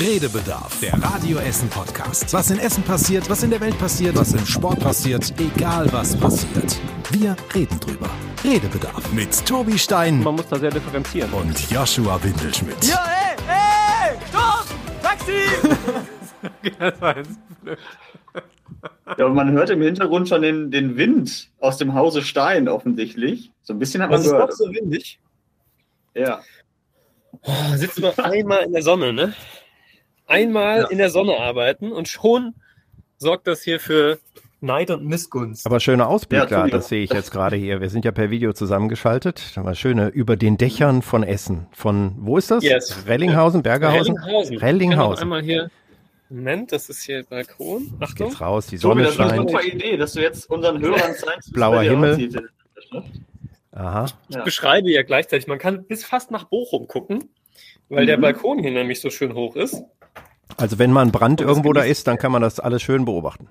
Redebedarf, der Radio Essen Podcast. Was in Essen passiert, was in der Welt passiert, was im Sport passiert, egal was passiert. Wir reden drüber. Redebedarf mit Tobi Stein Man muss da sehr differenzieren. und Joshua Windelschmidt. Ja, ey, ey, stopp! Taxi! Das war jetzt blöd. Ja, und man hört im Hintergrund schon den, den Wind aus dem Hause Stein offensichtlich. So ein bisschen hat man ist gehört. doch so windig? Ja. Oh, sitzen wir einmal in der Sonne, ne? Einmal Ja. in der Sonne arbeiten und schon sorgt das hier für Neid und Missgunst. Aber schöner Ausblick Ja, da, das sehe ich jetzt gerade hier. Wir sind ja per Video zusammengeschaltet. Da war schöne über den Dächern von Essen. Von, wo ist das? Yes. Rellinghausen, Bergerhausen? Rellinghausen. Rellinghausen. Ich kann noch einmal hier. Moment, das ist hier Balkon. Achtung. Geht's raus, die Tobi, Sonne das ist eine scheint. super Idee, dass du jetzt unseren Hörern zeigst, Blauer Himmel. der. Aha. Ich Ja. beschreibe ja gleichzeitig. Man kann bis fast nach Bochum gucken, weil der Mhm. Balkon hier nämlich so schön hoch ist. Also wenn mal ein Brand irgendwo da ist, dann kann man das alles schön beobachten.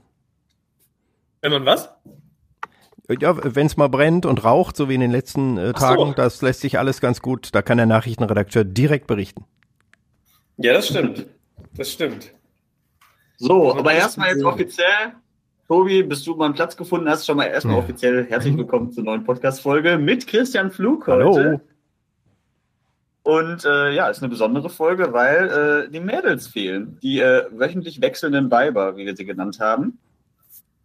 Wenn man was? Ja, wenn es mal brennt und raucht, so wie in den letzten äh, Ach so. Tagen, das lässt sich alles ganz gut. Da kann der Nachrichtenredakteur direkt berichten. Ja, das stimmt. Das stimmt. So, aber erstmal jetzt offiziell. Tobi, bis du mal einen Platz gefunden hast, schon mal erstmal Ja. offiziell herzlich willkommen zur neuen Podcast-Folge mit Christian Flug Hallo. Und äh, ja, ist eine besondere Folge, weil äh, die Mädels fehlen. Die äh, wöchentlich wechselnden Weiber, wie wir sie genannt haben.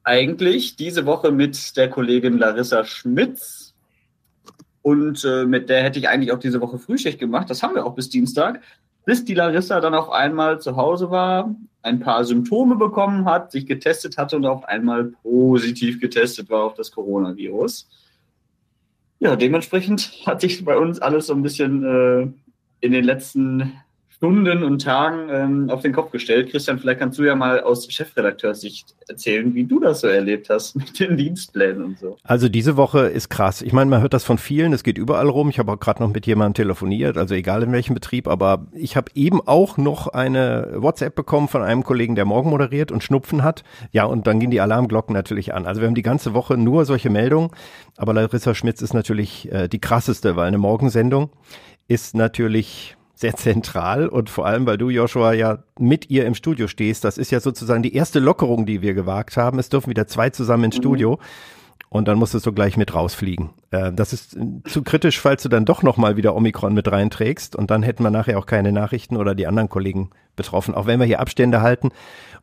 Eigentlich diese Woche mit der Kollegin Larissa Schmitz. Und äh, mit der hätte ich eigentlich auch diese Woche Frühschicht gemacht. Das haben wir auch bis Dienstag. Bis die Larissa dann auf einmal zu Hause war, ein paar Symptome bekommen hat, sich getestet hatte und auf einmal positiv getestet war auf das Coronavirus. Ja, dementsprechend hat sich bei uns alles so ein bisschen äh, in den letzten Stunden und Tagen ähm, auf den Kopf gestellt. Christian, vielleicht kannst du ja mal aus Chefredakteurssicht erzählen, wie du das so erlebt hast mit den Dienstplänen und so. Also diese Woche ist krass. Ich meine, man hört das von vielen, es geht überall rum. Ich habe auch gerade noch mit jemandem telefoniert, also egal in welchem Betrieb, aber ich habe eben auch noch eine WhatsApp bekommen von einem Kollegen, der morgen moderiert und Schnupfen hat. Ja, und dann gehen die Alarmglocken natürlich an. Also wir haben die ganze Woche nur solche Meldungen, aber Larissa Schmitz ist natürlich äh, die krasseste, weil eine Morgensendung ist natürlich sehr zentral und vor allem, weil du, Joshua, ja mit ihr im Studio stehst. Das ist ja sozusagen die erste Lockerung, die wir gewagt haben. Es dürfen wieder zwei zusammen ins Studio. Und dann musstest du gleich mit rausfliegen. Äh, das ist äh, zu kritisch, falls du dann doch nochmal wieder Omikron mit reinträgst. Und dann hätten wir nachher auch keine Nachrichten oder die anderen Kollegen betroffen. Auch wenn wir hier Abstände halten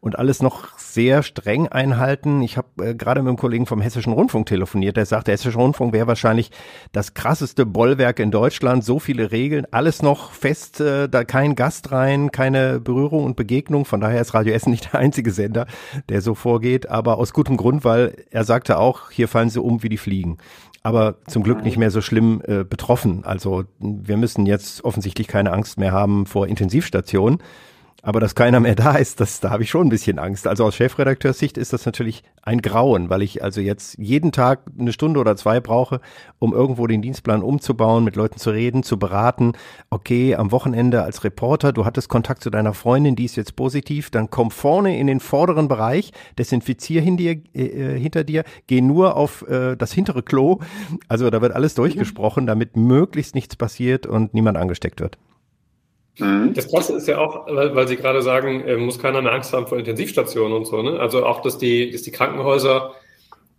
und alles noch sehr streng einhalten. Ich habe äh, gerade mit einem Kollegen vom Hessischen Rundfunk telefoniert, der sagt, der Hessische Rundfunk wäre wahrscheinlich das krasseste Bollwerk in Deutschland. So viele Regeln, alles noch fest, äh, da kein Gast rein, keine Berührung und Begegnung. Von daher ist Radio Essen nicht der einzige Sender, der so vorgeht. Aber aus gutem Grund, weil er sagte auch, hier fallen sie um wie die Fliegen. Aber zum Glück nicht mehr so schlimm äh, betroffen. Also wir müssen jetzt offensichtlich keine Angst mehr haben vor Intensivstationen. Aber dass keiner mehr da ist, das, da habe ich schon ein bisschen Angst. Also aus Chefredakteurssicht ist das natürlich ein Grauen, weil ich also jetzt jeden Tag eine Stunde oder zwei brauche, um irgendwo den Dienstplan umzubauen, mit Leuten zu reden, zu beraten. Okay, am Wochenende als Reporter, du hattest Kontakt zu deiner Freundin, die ist jetzt positiv, dann komm vorne in den vorderen Bereich, desinfizier hin dir, äh, hinter dir, geh nur auf äh, das hintere Klo. Also da wird alles durchgesprochen, damit möglichst nichts passiert und niemand angesteckt wird. Das Krasse ist ja auch, weil, weil Sie gerade sagen, äh, muss keiner mehr Angst haben vor Intensivstationen und so. Ne? Also auch, dass die, dass die Krankenhäuser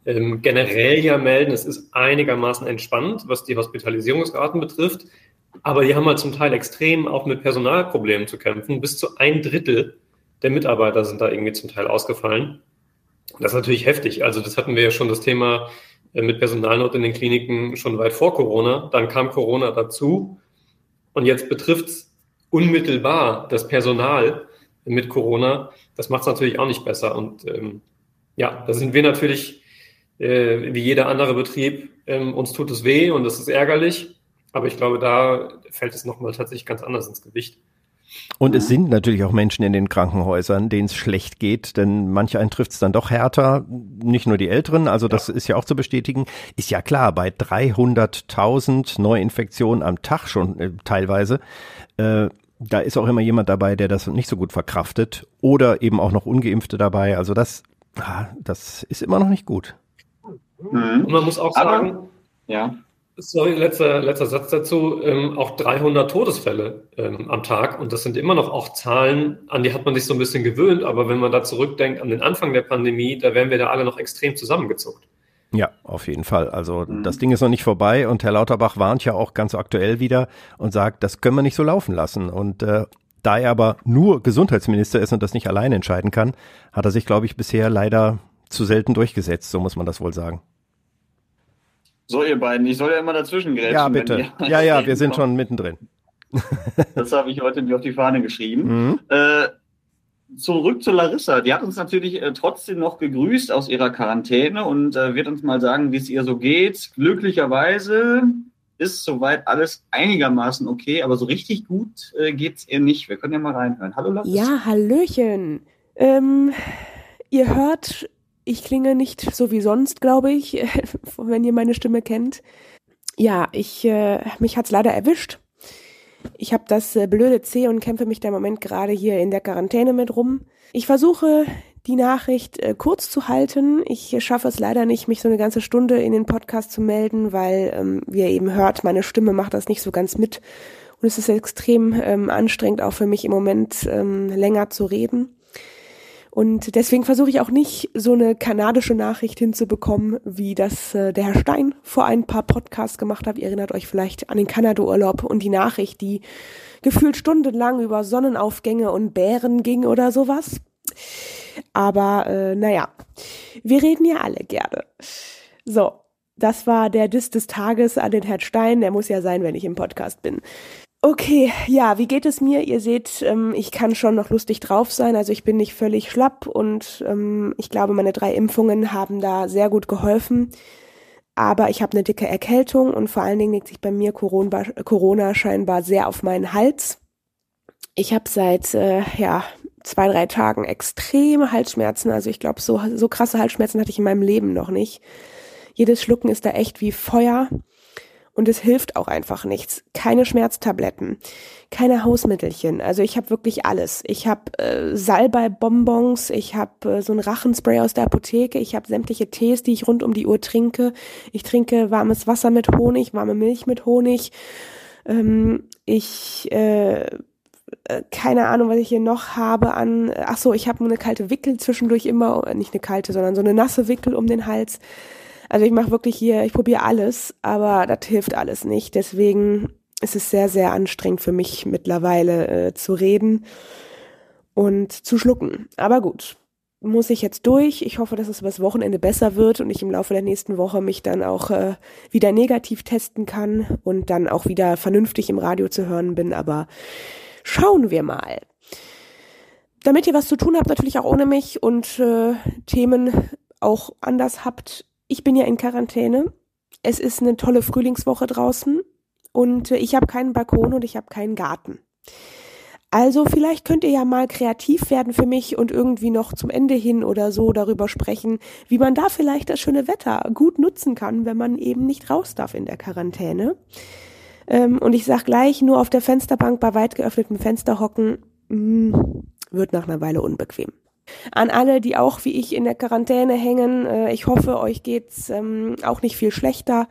ähm, generell ja melden, es ist einigermaßen entspannt, was die Hospitalisierungsraten betrifft. Aber die haben halt zum Teil extrem auch mit Personalproblemen zu kämpfen. Bis zu ein Drittel der Mitarbeiter sind da irgendwie zum Teil ausgefallen. Das ist natürlich heftig. Also das hatten wir ja schon das Thema äh, mit Personalnot in den Kliniken schon weit vor Corona. Dann kam Corona dazu. Und jetzt betrifft es unmittelbar das Personal mit Corona. Das macht es natürlich auch nicht besser. Und ähm, ja, da sind wir natürlich, äh, wie jeder andere Betrieb, ähm, uns tut es weh und das ist ärgerlich. Aber ich glaube, da fällt es nochmal tatsächlich ganz anders ins Gewicht. Und es sind natürlich auch Menschen in den Krankenhäusern, denen es schlecht geht, denn manche einen trifft es dann doch härter, nicht nur die Älteren, also das ist ja auch zu bestätigen. Ist ja klar, bei 300.000 Neuinfektionen am Tag schon äh, teilweise, äh, da ist auch immer jemand dabei, der das nicht so gut verkraftet oder eben auch noch Ungeimpfte dabei. Also das, ah, das ist immer noch nicht gut. Mhm. Und man muss auch Aber- sagen, Ja. Sorry, letzter, letzter Satz dazu. Ähm, auch 300 Todesfälle ähm, am Tag. Und das sind immer noch auch Zahlen, an die hat man sich so ein bisschen gewöhnt. Aber wenn man da zurückdenkt an den Anfang der Pandemie, da wären wir da alle noch extrem zusammengezuckt. Ja, auf jeden Fall. Also mhm. das Ding ist noch nicht vorbei und Herr Lauterbach warnt ja auch ganz aktuell wieder und sagt, das können wir nicht so laufen lassen. Und äh, da er aber nur Gesundheitsminister ist und das nicht alleine entscheiden kann, hat er sich, glaube ich, bisher leider zu selten durchgesetzt, so muss man das wohl sagen. So, ihr beiden, ich soll ja immer dazwischen grätschen. Ja, bitte. Ja, ja, wir sind schon mittendrin. das habe ich heute mir auf die Fahne geschrieben. Mhm. Äh, zurück zu Larissa. Die hat uns natürlich äh, trotzdem noch gegrüßt aus ihrer Quarantäne und äh, wird uns mal sagen, wie es ihr so geht. Glücklicherweise ist soweit alles einigermaßen okay, aber so richtig gut äh, es ihr nicht. Wir können ja mal reinhören. Hallo Larissa. Ja, Hallöchen. Ähm, ihr hört, ich klinge nicht so wie sonst, glaube ich, wenn ihr meine Stimme kennt. Ja, ich, äh, mich hat's leider erwischt. Ich habe das äh, blöde C und kämpfe mich da im Moment gerade hier in der Quarantäne mit rum. Ich versuche die Nachricht äh, kurz zu halten. Ich schaffe es leider nicht, mich so eine ganze Stunde in den Podcast zu melden, weil, ähm, wie ihr eben hört, meine Stimme macht das nicht so ganz mit. Und es ist extrem ähm, anstrengend auch für mich im Moment ähm, länger zu reden. Und deswegen versuche ich auch nicht, so eine kanadische Nachricht hinzubekommen, wie das äh, der Herr Stein vor ein paar Podcasts gemacht hat. Ihr erinnert euch vielleicht an den Kanada-Urlaub und die Nachricht, die gefühlt stundenlang über Sonnenaufgänge und Bären ging oder sowas. Aber äh, naja, wir reden ja alle gerne. So, das war der Diss des Tages an den Herrn Stein. Der muss ja sein, wenn ich im Podcast bin. Okay, ja, wie geht es mir? Ihr seht, ähm, ich kann schon noch lustig drauf sein. Also ich bin nicht völlig schlapp und ähm, ich glaube, meine drei Impfungen haben da sehr gut geholfen. Aber ich habe eine dicke Erkältung und vor allen Dingen legt sich bei mir Corona, Corona scheinbar sehr auf meinen Hals. Ich habe seit äh, ja zwei, drei Tagen extreme Halsschmerzen. Also ich glaube, so, so krasse Halsschmerzen hatte ich in meinem Leben noch nicht. Jedes Schlucken ist da echt wie Feuer. Und es hilft auch einfach nichts. Keine Schmerztabletten, keine Hausmittelchen. Also ich habe wirklich alles. Ich habe äh, Salbei-Bonbons, ich habe äh, so ein Rachenspray aus der Apotheke, ich habe sämtliche Tees, die ich rund um die Uhr trinke. Ich trinke warmes Wasser mit Honig, warme Milch mit Honig. Ähm, ich äh, äh keine Ahnung, was ich hier noch habe an. Ach so, ich habe eine kalte Wickel zwischendurch immer, äh, nicht eine kalte, sondern so eine nasse Wickel um den Hals. Also ich mache wirklich hier, ich probiere alles, aber das hilft alles nicht. Deswegen ist es sehr, sehr anstrengend für mich mittlerweile äh, zu reden und zu schlucken. Aber gut, muss ich jetzt durch. Ich hoffe, dass es übers Wochenende besser wird und ich im Laufe der nächsten Woche mich dann auch äh, wieder negativ testen kann und dann auch wieder vernünftig im Radio zu hören bin. Aber schauen wir mal. Damit ihr was zu tun habt, natürlich auch ohne mich und äh, Themen auch anders habt, ich bin ja in Quarantäne. Es ist eine tolle Frühlingswoche draußen und äh, ich habe keinen Balkon und ich habe keinen Garten. Also vielleicht könnt ihr ja mal kreativ werden für mich und irgendwie noch zum Ende hin oder so darüber sprechen, wie man da vielleicht das schöne Wetter gut nutzen kann, wenn man eben nicht raus darf in der Quarantäne. Ähm, und ich sag gleich, nur auf der Fensterbank bei weit geöffnetem Fenster hocken, mh, hm, wird nach einer Weile unbequem. An alle, die auch wie ich in der Quarantäne hängen, äh, ich hoffe, euch geht's ähm, auch nicht viel schlechter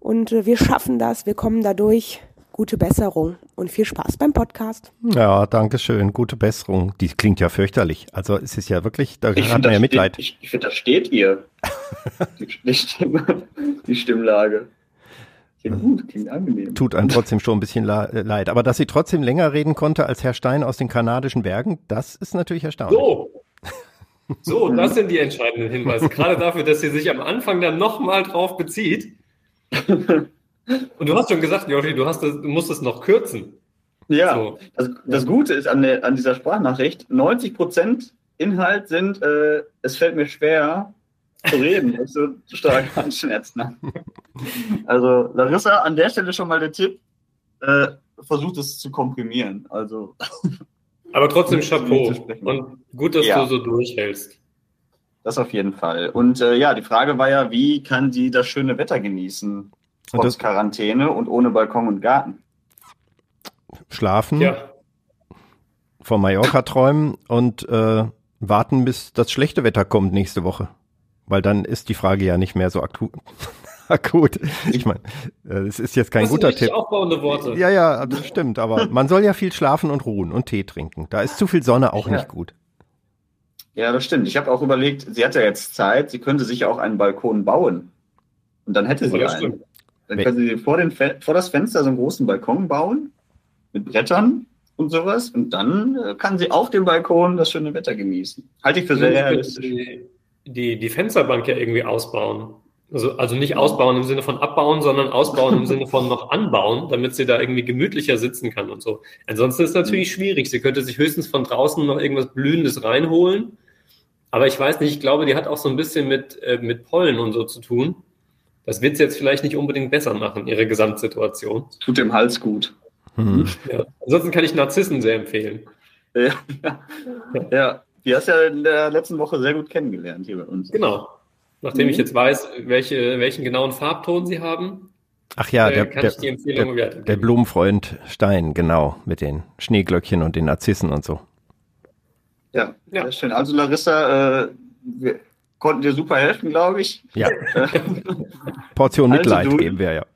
und äh, wir schaffen das, wir kommen da durch. Gute Besserung und viel Spaß beim Podcast. Ja, danke schön. Gute Besserung. Die klingt ja fürchterlich. Also es ist ja wirklich, da ich hat man ja Mitleid. ich, ich finde, da steht ihr. die, Stimme, die Stimmlage. Klingt gut, klingt angenehm. Tut einem trotzdem schon ein bisschen äh, leid. Aber dass sie trotzdem länger reden konnte als Herr Stein aus den kanadischen Bergen, das ist natürlich erstaunlich. So, so, das sind die entscheidenden Hinweise. Gerade dafür, dass sie sich am Anfang dann nochmal drauf bezieht. Und du hast schon gesagt, Joshi, du, hast das, du musst es noch kürzen. Ja, so. das, das, Gute ist an, der, an dieser Sprachnachricht, 90 Prozent Inhalt sind, äh, es fällt mir schwer zu reden, weil ich so stark Handschmerzen habe. Also Larissa, an der Stelle schon mal der Tipp, äh, versucht es zu komprimieren. Also aber trotzdem Chapeau. Und gut, dass ja. du so durchhältst. Das auf jeden Fall. Und äh, ja, die Frage war ja, wie kann sie das schöne Wetter genießen? Trotz Quarantäne und ohne Balkon und Garten. Schlafen. Ja. Von Mallorca träumen und äh, warten, bis das schlechte Wetter kommt nächste Woche. Weil dann ist die Frage ja nicht mehr so akut. Gut. Ich meine, es ist jetzt kein das guter sind Tipp. aufbauende Worte. Ja, ja, das stimmt. Aber man soll ja viel schlafen und ruhen und Tee trinken. Da ist zu viel Sonne auch Ja. nicht gut. Ja, das stimmt. Ich habe auch überlegt, sie hat ja jetzt Zeit, sie könnte sich ja auch einen Balkon bauen. Und dann hätte sie Oh, das einen. stimmt. Dann könnte sie vor, den vor das Fenster so einen großen Balkon bauen mit Brettern und sowas. Und dann äh, kann sie auf dem Balkon das schöne Wetter genießen. Halte ich für sehr realistisch. Die, die, die Fensterbank ja irgendwie ausbauen. Also, also nicht ausbauen im Sinne von abbauen, sondern ausbauen im Sinne von noch anbauen, damit sie da irgendwie gemütlicher sitzen kann und so. Ansonsten ist es natürlich schwierig. Sie könnte sich höchstens von draußen noch irgendwas Blühendes reinholen. Aber ich weiß nicht, ich glaube, die hat auch so ein bisschen mit, äh, mit Pollen und so zu tun. Das wird sie jetzt vielleicht nicht unbedingt besser machen, ihre Gesamtsituation. Tut dem Hals gut. Hm. Ja. Ansonsten kann ich Narzissen sehr empfehlen. Ja, ja. ja, die hast du ja in der letzten Woche sehr gut kennengelernt hier bei uns. Genau. Nachdem Mhm. ich jetzt weiß, welche, welchen genauen Farbton sie haben, Ach ja, äh, der, kann der, ich die Empfehlung der, der Blumenfreund Stein, genau, mit den Schneeglöckchen und den Narzissen und so. Ja, Ja. sehr schön. Also Larissa, äh, wir konnten dir super helfen, glaube ich. Ja, Portion Also Mitleid du- geben wir ja.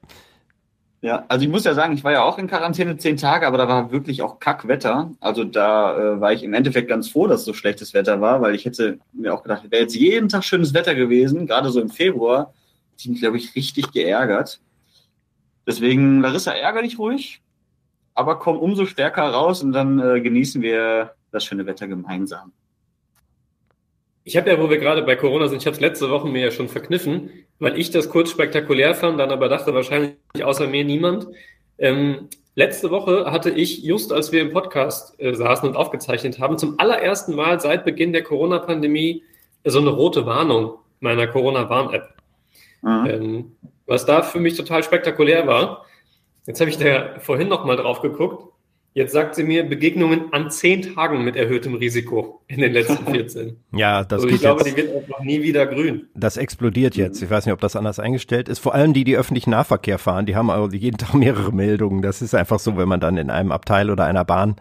Ja, also ich muss ja sagen, ich war ja auch in Quarantäne zehn Tage, aber da war wirklich auch Kackwetter. Also da äh, war ich im Endeffekt ganz froh, dass so schlechtes Wetter war, weil ich hätte mir auch gedacht, wäre jetzt jeden Tag schönes Wetter gewesen, gerade so im Februar, ich mich, glaube ich, richtig geärgert. Deswegen, Larissa, ärger dich ruhig, aber komm umso stärker raus und dann äh, genießen wir das schöne Wetter gemeinsam. Ich habe ja, wo wir gerade bei Corona sind, ich habe es letzte Woche mir ja schon verkniffen, weil ich das kurz spektakulär fand, dann aber dachte wahrscheinlich außer mir niemand. Ähm, letzte Woche hatte ich, just als wir im Podcast äh, saßen und aufgezeichnet haben, zum allerersten Mal seit Beginn der Corona-Pandemie so eine rote Warnung meiner Corona-Warn-App. Mhm. Ähm, was da für mich total spektakulär war. Jetzt habe ich da vorhin noch mal drauf geguckt. Jetzt sagt sie mir Begegnungen an zehn Tagen mit erhöhtem Risiko in den letzten 14. Ja, das also geht ich glaube, jetzt. die wird auch noch nie wieder grün. Das explodiert jetzt. Ich weiß nicht, ob das anders eingestellt ist. Vor allem die, die öffentlichen Nahverkehr fahren, die haben also jeden Tag mehrere Meldungen. Das ist einfach so, wenn man dann in einem Abteil oder einer Bahn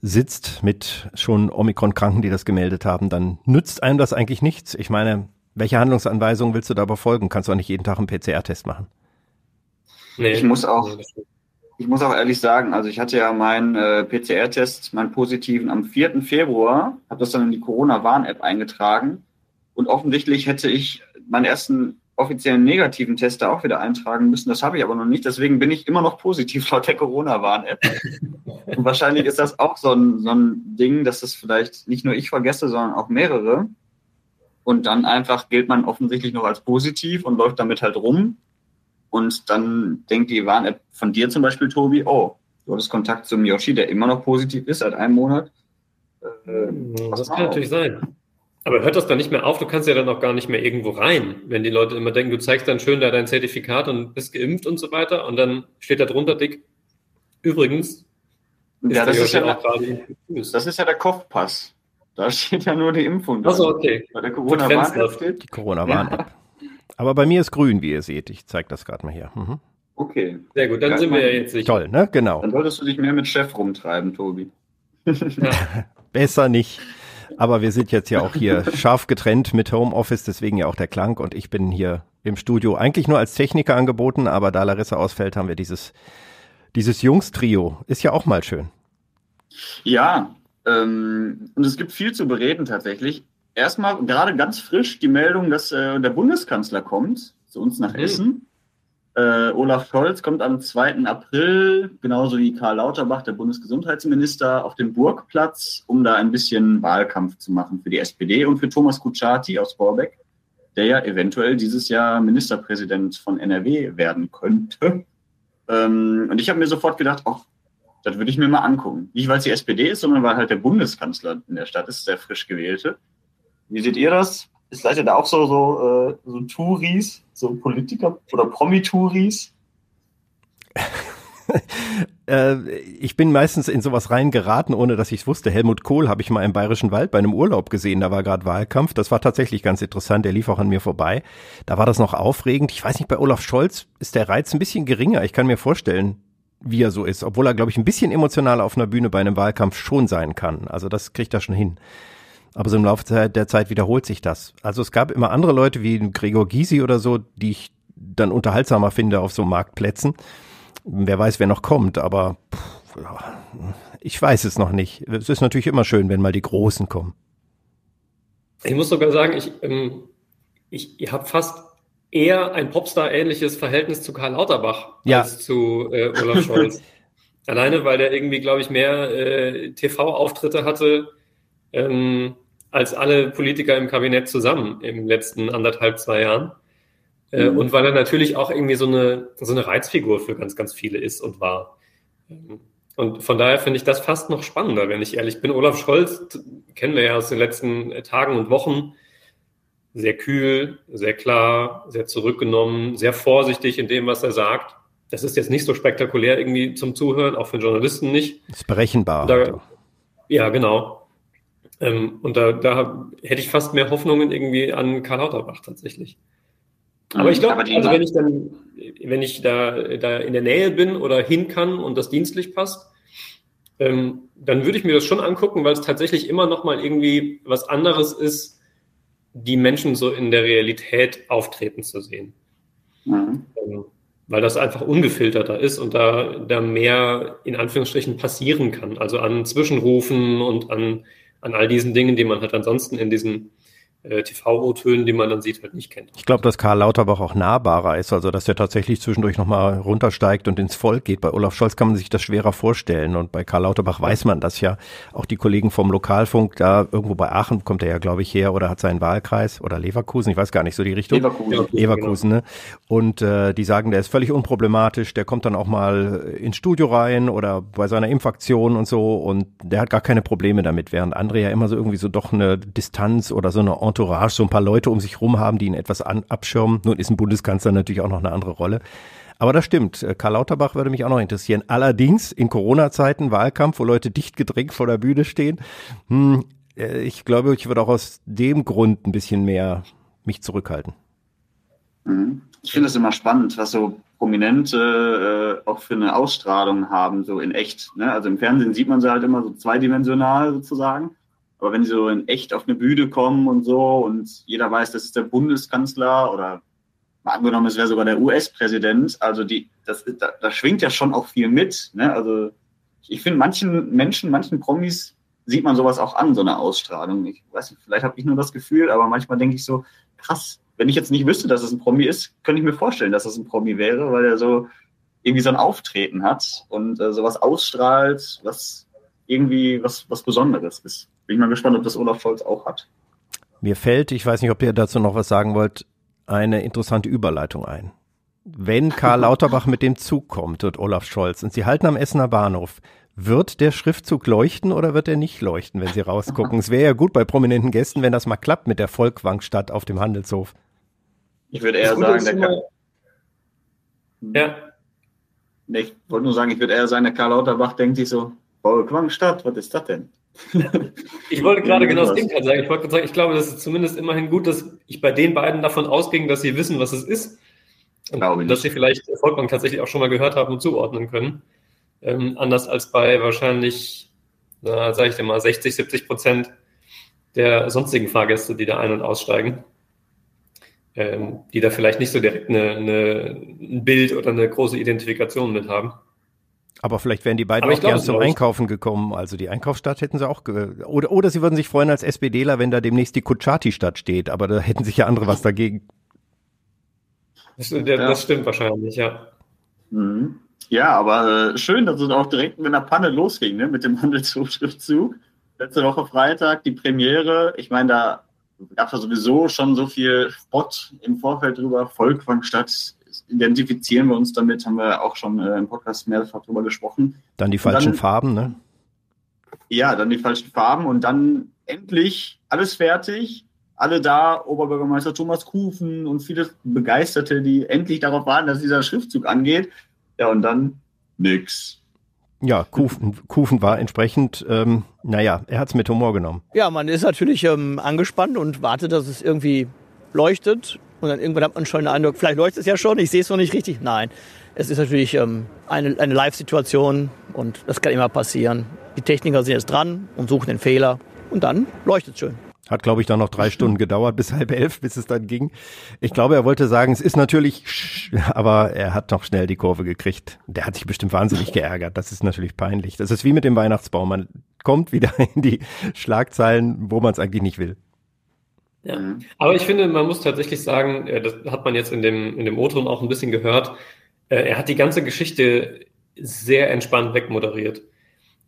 sitzt mit schon Omikron-Kranken, die das gemeldet haben, dann nützt einem das eigentlich nichts. Ich meine, welche Handlungsanweisungen willst du da befolgen? Kannst du auch nicht jeden Tag einen PCR-Test machen. Nee. Ich muss auch-. Ich muss auch ehrlich sagen, also ich hatte ja meinen äh, PCR-Test, meinen positiven am 4. Februar, habe das dann in die Corona-Warn-App eingetragen und offensichtlich hätte ich meinen ersten offiziellen negativen Test da auch wieder eintragen müssen. Das habe ich aber noch nicht, deswegen bin ich immer noch positiv laut der Corona-Warn-App. und wahrscheinlich ist das auch so ein, so ein Ding, dass das vielleicht nicht nur ich vergesse, sondern auch mehrere. Und dann einfach gilt man offensichtlich noch als positiv und läuft damit halt rum. Und dann denkt die Warn-App von dir zum Beispiel, Tobi, oh, du hattest Kontakt zum Yoshi, der immer noch positiv ist seit einem Monat. Äh, pass Das kann auf. natürlich sein. Aber hört das dann nicht mehr auf? Du kannst ja dann auch gar nicht mehr irgendwo rein, wenn die Leute immer denken, du zeigst dann schön da dein Zertifikat und bist geimpft und so weiter und dann steht da drunter dick, übrigens, ist ja, der das ist Yoshi ja, auch gerade infektiös. das ist ja der Kopfpass. Da steht ja nur die Impfung. Achso, okay. Bei der Corona-Warn-App steht. Die Corona-Warn-App. Aber bei mir ist grün, wie ihr seht. Ich zeige das gerade mal hier. Mhm. Okay, Sehr gut, dann Ja, sind wir ja jetzt sicher. Toll, ne? Genau. dann solltest du dich mehr mit Chef rumtreiben, Tobi. Besser nicht. Aber wir sind jetzt ja auch hier scharf getrennt mit Homeoffice, deswegen ja auch der Klang. Und ich bin hier im Studio eigentlich nur als Techniker angeboten, aber da Larissa ausfällt, haben wir dieses, dieses Jungs-Trio. Ist ja auch mal schön. Ja, ähm, und es gibt viel zu bereden tatsächlich. Erstmal gerade ganz frisch die Meldung, dass äh, der Bundeskanzler kommt zu uns nach Mhm. Essen. Äh, Olaf Scholz kommt am 2. April, genauso wie Karl Lauterbach, der Bundesgesundheitsminister, auf den Burgplatz, um da ein bisschen Wahlkampf zu machen für die SPD und für Thomas Kutschaty aus Vorbeck, der ja eventuell dieses Jahr Ministerpräsident von NRW werden könnte. Ähm, und ich habe mir sofort gedacht, ach, das würde ich mir mal angucken. Nicht, weil es die SPD ist, sondern weil halt der Bundeskanzler in der Stadt ist, der frisch gewählte. Wie seht ihr das? Ist seid ihr da auch so, so, äh, so Touris, so Politiker oder Promi-Touris? Äh, ich bin meistens in sowas reingeraten, ohne dass ich es wusste. Helmut Kohl habe ich mal im Bayerischen Wald bei einem Urlaub gesehen. Da war gerade Wahlkampf. Das war tatsächlich ganz interessant. Der lief auch an mir vorbei. Da war das noch aufregend. Ich weiß nicht, bei Olaf Scholz ist der Reiz ein bisschen geringer. Ich kann mir vorstellen, wie er so ist. Obwohl er, glaube ich, ein bisschen emotionaler auf einer Bühne bei einem Wahlkampf schon sein kann. Also das kriegt er schon hin. Aber so im Laufe der- Zeit wiederholt sich das. Also es gab immer andere Leute wie Gregor Gysi oder so, die ich dann unterhaltsamer finde auf so Marktplätzen. Wer weiß, wer noch kommt, aber pff, ich weiß es noch nicht. Es ist natürlich immer schön, wenn mal die Großen kommen. Ich muss sogar sagen, ich, ähm, ich, ich habe fast eher ein Popstar-ähnliches Verhältnis zu Karl Lauterbach ja. als zu äh, Olaf Scholz. Alleine, weil der irgendwie, glaube ich, mehr äh, TV-Auftritte hatte ähm, als alle Politiker im Kabinett zusammen im letzten anderthalb, zwei Jahren. Äh, mhm. Und weil er natürlich auch irgendwie so eine, so eine Reizfigur für ganz, ganz viele ist und war. Und von daher finde ich das fast noch spannender, wenn ich ehrlich bin. Olaf Scholz kennen wir ja aus den letzten Tagen und Wochen. Sehr kühl, sehr klar, sehr zurückgenommen, sehr vorsichtig in dem, was er sagt. Das ist jetzt nicht so spektakulär irgendwie zum Zuhören, auch für Journalisten nicht. Ist berechenbar. Da, ja, genau. Ähm, und da, da hätte ich fast mehr Hoffnungen irgendwie an Karl Lauterbach tatsächlich. Aber ich glaube, also wenn ich dann, wenn ich da, da in der Nähe bin oder hin kann und das dienstlich passt, ähm, dann würde ich mir das schon angucken, weil es tatsächlich immer noch mal irgendwie was anderes ist, die Menschen so in der Realität auftreten zu sehen. Mhm. Ähm, weil das einfach ungefilterter ist und da, da mehr in Anführungsstrichen passieren kann. Also an Zwischenrufen und an, an all diesen Dingen, die man halt ansonsten in diesen äh, TV-O-Tönen, die man dann sieht, halt nicht kennt. Ich glaube, dass Karl Lauterbach auch nahbarer ist, also dass er tatsächlich zwischendurch nochmal runtersteigt und ins Volk geht. Bei Olaf Scholz kann man sich das schwerer vorstellen und bei Karl Lauterbach weiß man das ja. Auch die Kollegen vom Lokalfunk, da irgendwo bei Aachen kommt er ja, glaube ich, her oder hat seinen Wahlkreis oder Leverkusen, ich weiß gar nicht so die Richtung. Leverkusen. Leverkusen, genau. ne? Und äh, die sagen, der ist völlig unproblematisch, der kommt dann auch mal ins Studio rein oder bei seiner Impfaktion und so und der hat gar keine Probleme damit, während andere ja immer so irgendwie so doch eine Distanz oder so eine Entourage, so ein paar Leute um sich rum haben, die ihn etwas an, abschirmen. Nun ist ein Bundeskanzler natürlich auch noch eine andere Rolle. Aber das stimmt. Äh, Karl Lauterbach würde mich auch noch interessieren. Allerdings in Corona-Zeiten, Wahlkampf, wo Leute dicht gedrängt vor der Bühne stehen. Hm, äh, ich glaube, ich würde auch aus dem Grund ein bisschen mehr mich zurückhalten. Mhm. Ich finde es immer spannend, was so Prominente äh, auch für eine Ausstrahlung haben, so in echt. Ne? Also im Fernsehen sieht man sie halt immer so zweidimensional sozusagen. Aber wenn sie so in echt auf eine Bühne kommen und so und jeder weiß, das ist der Bundeskanzler oder mal angenommen, es wäre sogar der US-Präsident, also die, das, da, da schwingt ja schon auch viel mit. Ne? Also ich finde, manchen Menschen, manchen Promis sieht man sowas auch an, so eine Ausstrahlung. Ich weiß nicht, vielleicht habe ich nur das Gefühl, aber manchmal denke ich so, krass, wenn ich jetzt nicht wüsste, dass es ein Promi ist, könnte ich mir vorstellen, dass es ein Promi wäre, weil er so irgendwie so ein Auftreten hat und äh, sowas ausstrahlt, was irgendwie was, was Besonderes ist. Bin ich mal gespannt, ob das Olaf Scholz auch hat. Mir fällt, ich weiß nicht, ob ihr dazu noch was sagen wollt, eine interessante Überleitung ein. Wenn Karl Lauterbach mit dem Zug kommt und Olaf Scholz und sie halten am Essener Bahnhof, wird der Schriftzug leuchten oder wird er nicht leuchten, wenn sie rausgucken? es wäre ja gut bei prominenten Gästen, wenn das mal klappt mit der Volkwangstadt auf dem Handelshof. Ich würde eher sagen, der Karl, ja. Ich wollte nur sagen, ich würde eher sagen, der Karl Lauterbach denkt sich so, Volkwangstadt, was ist das denn? Ich wollte gerade genau das Gegenteil sagen. Ich wollte sagen, ich glaube, das ist zumindest immerhin gut, dass ich bei den beiden davon ausging, dass sie wissen, was es ist. Und dass sie vielleicht Volkbank tatsächlich auch schon mal gehört haben und zuordnen können. Ähm, anders als bei wahrscheinlich, na, sage ich dir mal, 60, 70 Prozent der sonstigen Fahrgäste, die da ein- und aussteigen. Ähm, die da vielleicht nicht so direkt eine, eine, ein Bild oder eine große Identifikation mit haben. Aber vielleicht wären die beiden auch gerne zum Einkaufen gekommen. Also die Einkaufsstadt hätten sie auch, oder, oder sie würden sich freuen als SPDler, wenn da demnächst die Kutschaty-Stadt steht. Aber da hätten sich ja andere was dagegen. Das, das ja. stimmt wahrscheinlich, ja. Mhm. Ja, aber äh, schön, dass es auch direkt mit einer Panne losging, ne? mit dem Handelshochschriftzug. Letzte Woche Freitag die Premiere. Ich meine, da gab es ja sowieso schon so viel Spott im Vorfeld drüber. Volkwangstadt identifizieren wir uns damit, haben wir auch schon äh, im Podcast mehrfach drüber gesprochen. Dann die falschen dann, Farben, ne? Ja, dann die falschen Farben und dann endlich alles fertig. Alle da, Oberbürgermeister Thomas Kufen und viele Begeisterte, die endlich darauf warten, dass dieser Schriftzug angeht. Ja, und dann nix. Ja, Kufen, Kufen war entsprechend, ähm, naja, er hat es mit Humor genommen. Ja, man ist natürlich ähm, angespannt und wartet, dass es irgendwie leuchtet. Und dann irgendwann hat man schon den Eindruck, vielleicht leuchtet es ja schon, ich sehe es noch nicht richtig. Nein, es ist natürlich ähm, eine, eine Live-Situation und das kann immer passieren. Die Techniker sind jetzt dran und suchen den Fehler und dann leuchtet es schön. Hat, glaube ich, dann noch drei Stunden gedauert, bis halb elf, bis es dann ging. Ich glaube, er wollte sagen, es ist natürlich, aber er hat noch schnell die Kurve gekriegt. Der hat sich bestimmt wahnsinnig geärgert. Das ist natürlich peinlich. Das ist wie mit dem Weihnachtsbaum. Man kommt wieder in die Schlagzeilen, wo man es eigentlich nicht will. Ja. Aber ich finde, man muss tatsächlich sagen, äh, das hat man jetzt in dem, in dem O-Ton auch ein bisschen gehört, äh, er hat die ganze Geschichte sehr entspannt wegmoderiert.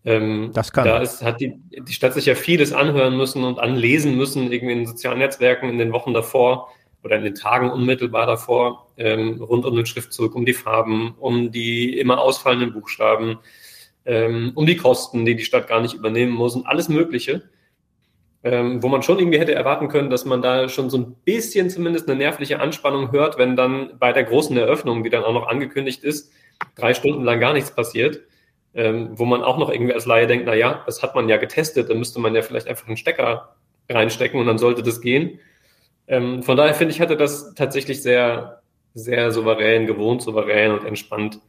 Ähm, das kann. Da ist, hat die, die Stadt sich ja vieles anhören müssen und anlesen müssen, irgendwie in den sozialen Netzwerken in den Wochen davor oder in den Tagen unmittelbar davor, ähm, rund um den Schriftzug, um die Farben, um die immer ausfallenden Buchstaben, ähm, um die Kosten, die die Stadt gar nicht übernehmen muss und alles Mögliche. Ähm, wo man schon irgendwie hätte erwarten können, dass man da schon so ein bisschen zumindest eine nervliche Anspannung hört, wenn dann bei der großen Eröffnung, die dann auch noch angekündigt ist, drei Stunden lang gar nichts passiert ähm, wo man auch noch irgendwie als Laie denkt, na ja, das hat man ja getestet, dann müsste man ja vielleicht einfach einen Stecker reinstecken und dann sollte das gehen. Ähm, von daher finde ich, hatte das tatsächlich sehr, sehr souverän, gewohnt souverän und entspannt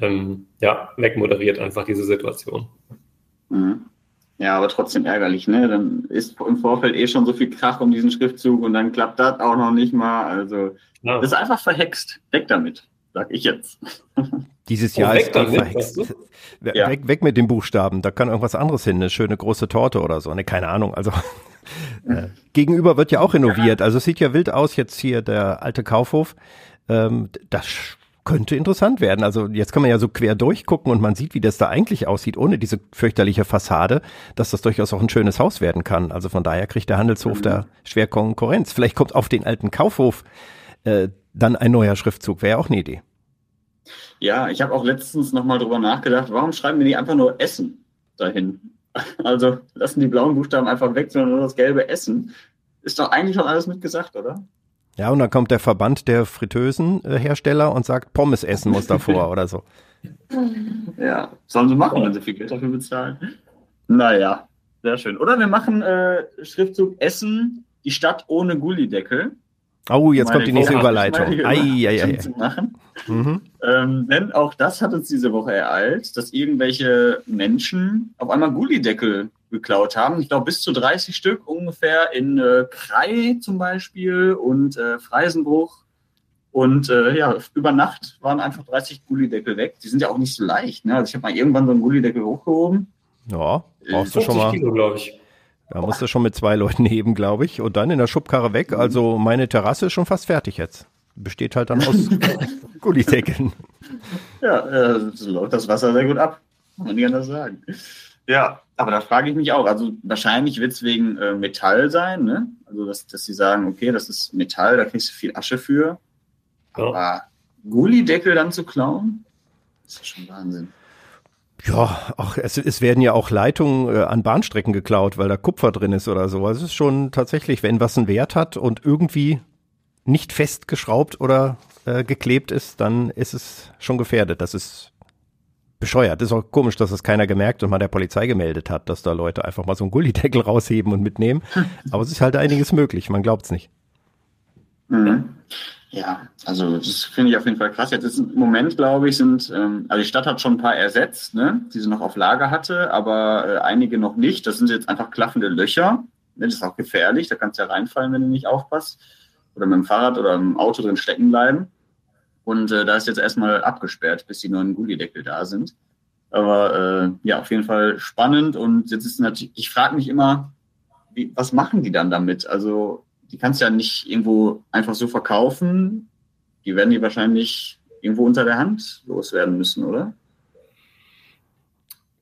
ähm, ja, wegmoderiert einfach diese Situation. Mhm. Ja, aber trotzdem ärgerlich, ne? Dann ist im Vorfeld eh schon so viel Krach um diesen Schriftzug und dann klappt das auch noch nicht mal. Also, ja. das ist einfach verhext. Weg damit, sag ich jetzt. Dieses Jahr oh, ist damit, verhext. Weißt du? ja. weg, weg mit den Buchstaben. Da kann irgendwas anderes hin, eine schöne große Torte oder so. Ne, keine Ahnung. Also äh, gegenüber wird ja auch renoviert. Also es sieht ja wild aus jetzt hier der alte Kaufhof. Ähm, das könnte interessant werden. Also jetzt kann man ja so quer durchgucken und man sieht, wie das da eigentlich aussieht, ohne diese fürchterliche Fassade, dass das durchaus auch ein schönes Haus werden kann. Also von daher kriegt der Handelshof mhm. da schwer Konkurrenz. Vielleicht kommt auf den alten Kaufhof äh, dann ein neuer Schriftzug. Wäre ja auch eine Idee. Ja, ich habe auch letztens nochmal drüber nachgedacht, warum schreiben wir nicht einfach nur Essen dahin? Also lassen die blauen Buchstaben einfach weg, sondern nur das gelbe Essen. Ist doch eigentlich schon alles mitgesagt, oder? Ja, und dann kommt der Verband der Fritteusenhersteller und sagt, Pommes essen muss davor oder so. Ja, sollen sie machen, wenn sie viel Geld dafür bezahlen. Naja, sehr schön. Oder wir machen äh, Schriftzug Essen, die Stadt ohne Gullideckel. Oh, jetzt kommt die nächste Überleitung. Ei, ei, ei. Machen. Mhm. Ähm, denn auch das hat uns diese Woche ereilt, dass irgendwelche Menschen auf einmal Gullideckel geklaut haben. Ich glaube, bis zu 30 Stück ungefähr in äh, Krei zum Beispiel und äh, Freisenbruch. Und äh, ja, über Nacht waren einfach 30 Gullideckel weg. Die sind ja auch nicht so leicht. Ne? Also ich habe mal irgendwann so einen Gullideckel hochgehoben. Ja, brauchst du schon mal. Kilo, glaube ich. Da musst du schon mit zwei Leuten heben, glaube ich. Und dann in der Schubkarre weg. Also meine Terrasse ist schon fast fertig jetzt. Besteht halt dann aus Gullideckeln. Ja, äh, läuft das Wasser sehr gut ab. Kann man nicht anders sagen. Ja, aber da frage ich mich auch. Also wahrscheinlich wird es wegen äh, Metall sein, ne? Also dass, dass sie sagen, okay, das ist Metall, da kriegst du viel Asche für. Ja. Aber Gullideckel dann zu klauen, das ist schon Wahnsinn. Ja, ach, es, es werden ja auch Leitungen äh, an Bahnstrecken geklaut, weil da Kupfer drin ist oder so. Also es ist schon tatsächlich, wenn was einen Wert hat und irgendwie nicht festgeschraubt oder äh, geklebt ist, dann ist es schon gefährdet. Das ist bescheuert. Das ist auch komisch, dass das keiner gemerkt und mal der Polizei gemeldet hat, dass da Leute einfach mal so einen Gullideckel rausheben und mitnehmen. Aber es ist halt einiges möglich. Man glaubt es nicht. Mhm. Ja, also das finde ich auf jeden Fall krass. Jetzt ist im Moment, glaube ich, sind, ähm, also die Stadt hat schon ein paar ersetzt, ne, die sie noch auf Lager hatte, aber äh, einige noch nicht. Das sind jetzt einfach klaffende Löcher. Das ist auch gefährlich, da kannst du ja reinfallen, wenn du nicht aufpasst. Oder mit dem Fahrrad oder im Auto drin stecken bleiben. Und äh, da ist jetzt erstmal abgesperrt, bis die neuen Gullideckel da sind. Aber äh, ja, auf jeden Fall spannend. Und jetzt ist natürlich, ich frage mich immer, wie, was machen die dann damit? Also die kannst du ja nicht irgendwo einfach so verkaufen. Die werden die wahrscheinlich irgendwo unter der Hand loswerden müssen, oder?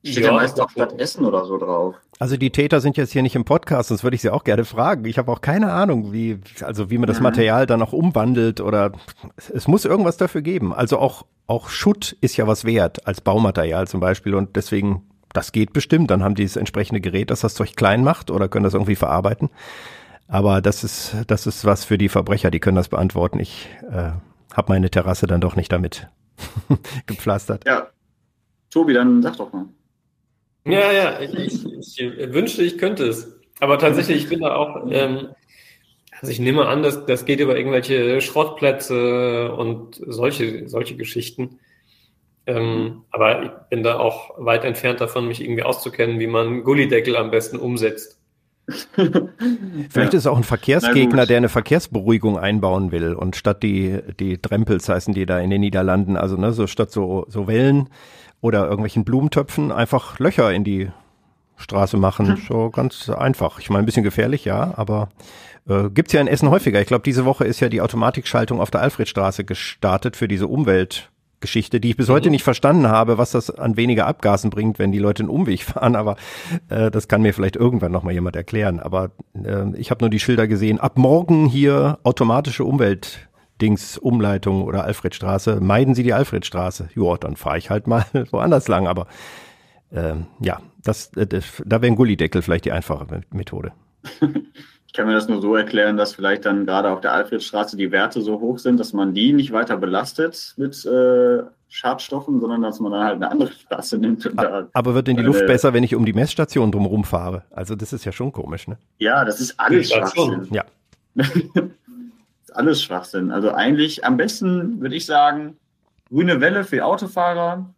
Steht ja, ja meist auch statt Essen oder so drauf. Also die Täter sind jetzt hier nicht im Podcast, sonst würde ich sie auch gerne fragen. Ich habe auch keine Ahnung, wie, also wie man das mhm. Material dann auch umwandelt oder es muss irgendwas dafür geben. Also auch, auch Schutt ist ja was wert als Baumaterial zum Beispiel und deswegen, das geht bestimmt. Dann haben die das entsprechende Gerät, das das Zeug klein macht oder können das irgendwie verarbeiten. Aber das ist, das ist was für die Verbrecher, die können das beantworten. Ich äh, habe meine Terrasse dann doch nicht damit gepflastert. Ja. Tobi, dann sag doch mal. Ja, ja, ich, ich, ich wünschte, ich könnte es. Aber tatsächlich, ich bin da auch, ähm, also ich nehme an, dass das geht über irgendwelche Schrottplätze und solche, solche Geschichten. Ähm, aber ich bin da auch weit entfernt davon, mich irgendwie auszukennen, wie man Gullideckel am besten umsetzt. Vielleicht ja. ist es auch ein Verkehrsgegner, der eine Verkehrsberuhigung einbauen will und statt die, die Drempels heißen die da in den Niederlanden, also ne, so statt so, so Wellen oder irgendwelchen Blumentöpfen einfach Löcher in die Straße machen. Hm. So ganz einfach. Ich meine, ein bisschen gefährlich, ja, aber äh, gibt's ja in Essen häufiger. Ich glaube, diese Woche ist ja die Automatikschaltung auf der Alfredstraße gestartet für diese Umwelt. Geschichte, die ich bis heute mhm. nicht verstanden habe, was das an weniger Abgasen bringt, wenn die Leute einen Umweg fahren. Aber äh, das kann mir vielleicht irgendwann noch mal jemand erklären. Aber äh, ich habe nur die Schilder gesehen. Ab morgen hier automatische Umweltdings, Umleitung oder Alfredstraße. Meiden Sie die Alfredstraße. Ja, dann fahre ich halt mal woanders lang. Aber äh, ja, das, äh, das da wäre ein Gullideckel vielleicht die einfache Methode. Ich kann mir das nur so erklären, dass vielleicht dann gerade auf der Alfredstraße die Werte so hoch sind, dass man die nicht weiter belastet mit äh, Schadstoffen, sondern dass man dann halt eine andere Straße nimmt. Aber wird denn die Luft besser, wenn ich um die Messstation drumherum fahre? Also das ist ja schon komisch, ne? Ja, das ist alles Schwachsinn. Ja. ist alles Schwachsinn. Also eigentlich am besten würde ich sagen, grüne Welle für Autofahrer,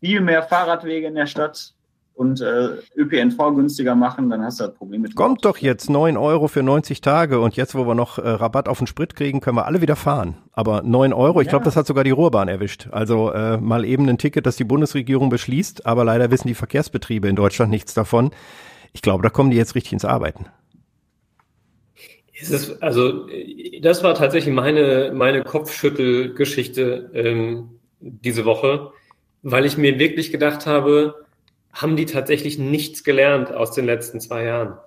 viel mehr Fahrradwege in der Stadt, und äh, ÖPNV günstiger machen, dann hast du das Problem mit. Kommt doch jetzt 9 Euro für 90 Tage und jetzt, wo wir noch äh, Rabatt auf den Sprit kriegen, können wir alle wieder fahren. Aber 9 Euro, ich ja. glaube, das hat sogar die Ruhrbahn erwischt. Also äh, mal eben ein Ticket, das die Bundesregierung beschließt, aber leider wissen die Verkehrsbetriebe in Deutschland nichts davon. Ich glaube, da kommen die jetzt richtig ins Arbeiten. Ist also das war tatsächlich meine, meine Kopfschüttelgeschichte ähm, diese Woche, weil ich mir wirklich gedacht habe, haben die tatsächlich nichts gelernt aus den letzten zwei Jahren.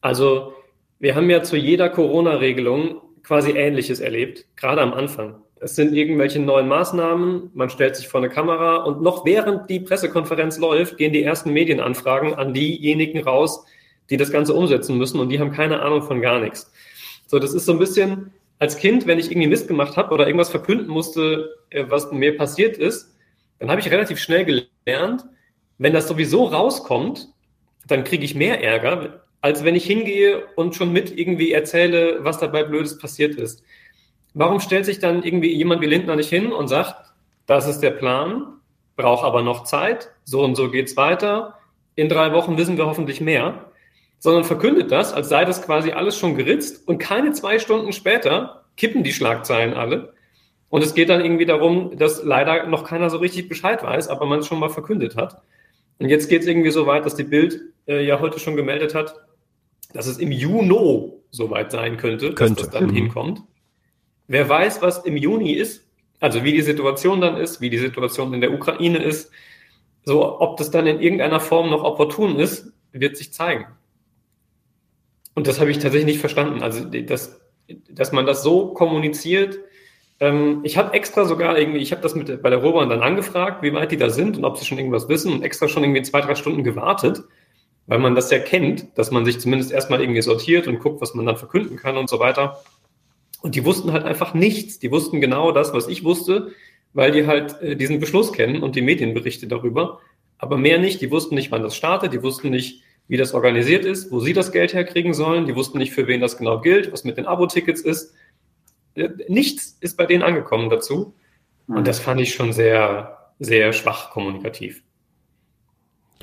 Also wir haben ja zu jeder Corona-Regelung quasi Ähnliches erlebt, gerade am Anfang. Es sind irgendwelche neuen Maßnahmen, man stellt sich vor eine Kamera und noch während die Pressekonferenz läuft, gehen die ersten Medienanfragen an diejenigen raus, die das Ganze umsetzen müssen und die haben keine Ahnung von gar nichts. So, das ist so ein bisschen als Kind, wenn ich irgendwie Mist gemacht habe oder irgendwas verkünden musste, äh, was mir passiert ist, dann habe ich relativ schnell gelernt, wenn das sowieso rauskommt, dann kriege ich mehr Ärger, als wenn ich hingehe und schon mit irgendwie erzähle, was dabei Blödes passiert ist. Warum stellt sich dann irgendwie jemand wie Lindner nicht hin und sagt, das ist der Plan, braucht aber noch Zeit, so und so geht's weiter, in drei Wochen wissen wir hoffentlich mehr, sondern verkündet das, als sei das quasi alles schon geritzt und keine zwei Stunden später kippen die Schlagzeilen alle. Und es geht dann irgendwie darum, dass leider noch keiner so richtig Bescheid weiß, aber man es schon mal verkündet hat. Und jetzt geht es irgendwie so weit, dass die Bild äh, ja heute schon gemeldet hat, dass es im Juni soweit sein könnte, könnte. dass das dann mhm. hinkommt. Wer weiß, was im Juni ist, also wie die Situation dann ist, wie die Situation in der Ukraine ist, so ob das dann in irgendeiner Form noch opportun ist, wird sich zeigen. Und das habe ich tatsächlich nicht verstanden. Also, dass, dass man das so kommuniziert, ähm, ich habe extra sogar irgendwie, ich habe das mit bei der Robahn dann angefragt, wie weit die da sind und ob sie schon irgendwas wissen und extra schon irgendwie zwei, drei Stunden gewartet, weil man das ja kennt, dass man sich zumindest erstmal irgendwie sortiert und guckt, was man dann verkünden kann und so weiter. Und die wussten halt einfach nichts. Die wussten genau das, was ich wusste, weil die halt äh, diesen Beschluss kennen und die Medienberichte darüber. Aber mehr nicht. Die wussten nicht, wann das startet. Die wussten nicht, wie das organisiert ist, wo sie das Geld herkriegen sollen. Die wussten nicht, für wen das genau gilt, was mit den Abo-Tickets ist nichts ist bei denen angekommen dazu. Und das fand ich schon sehr, sehr schwach kommunikativ.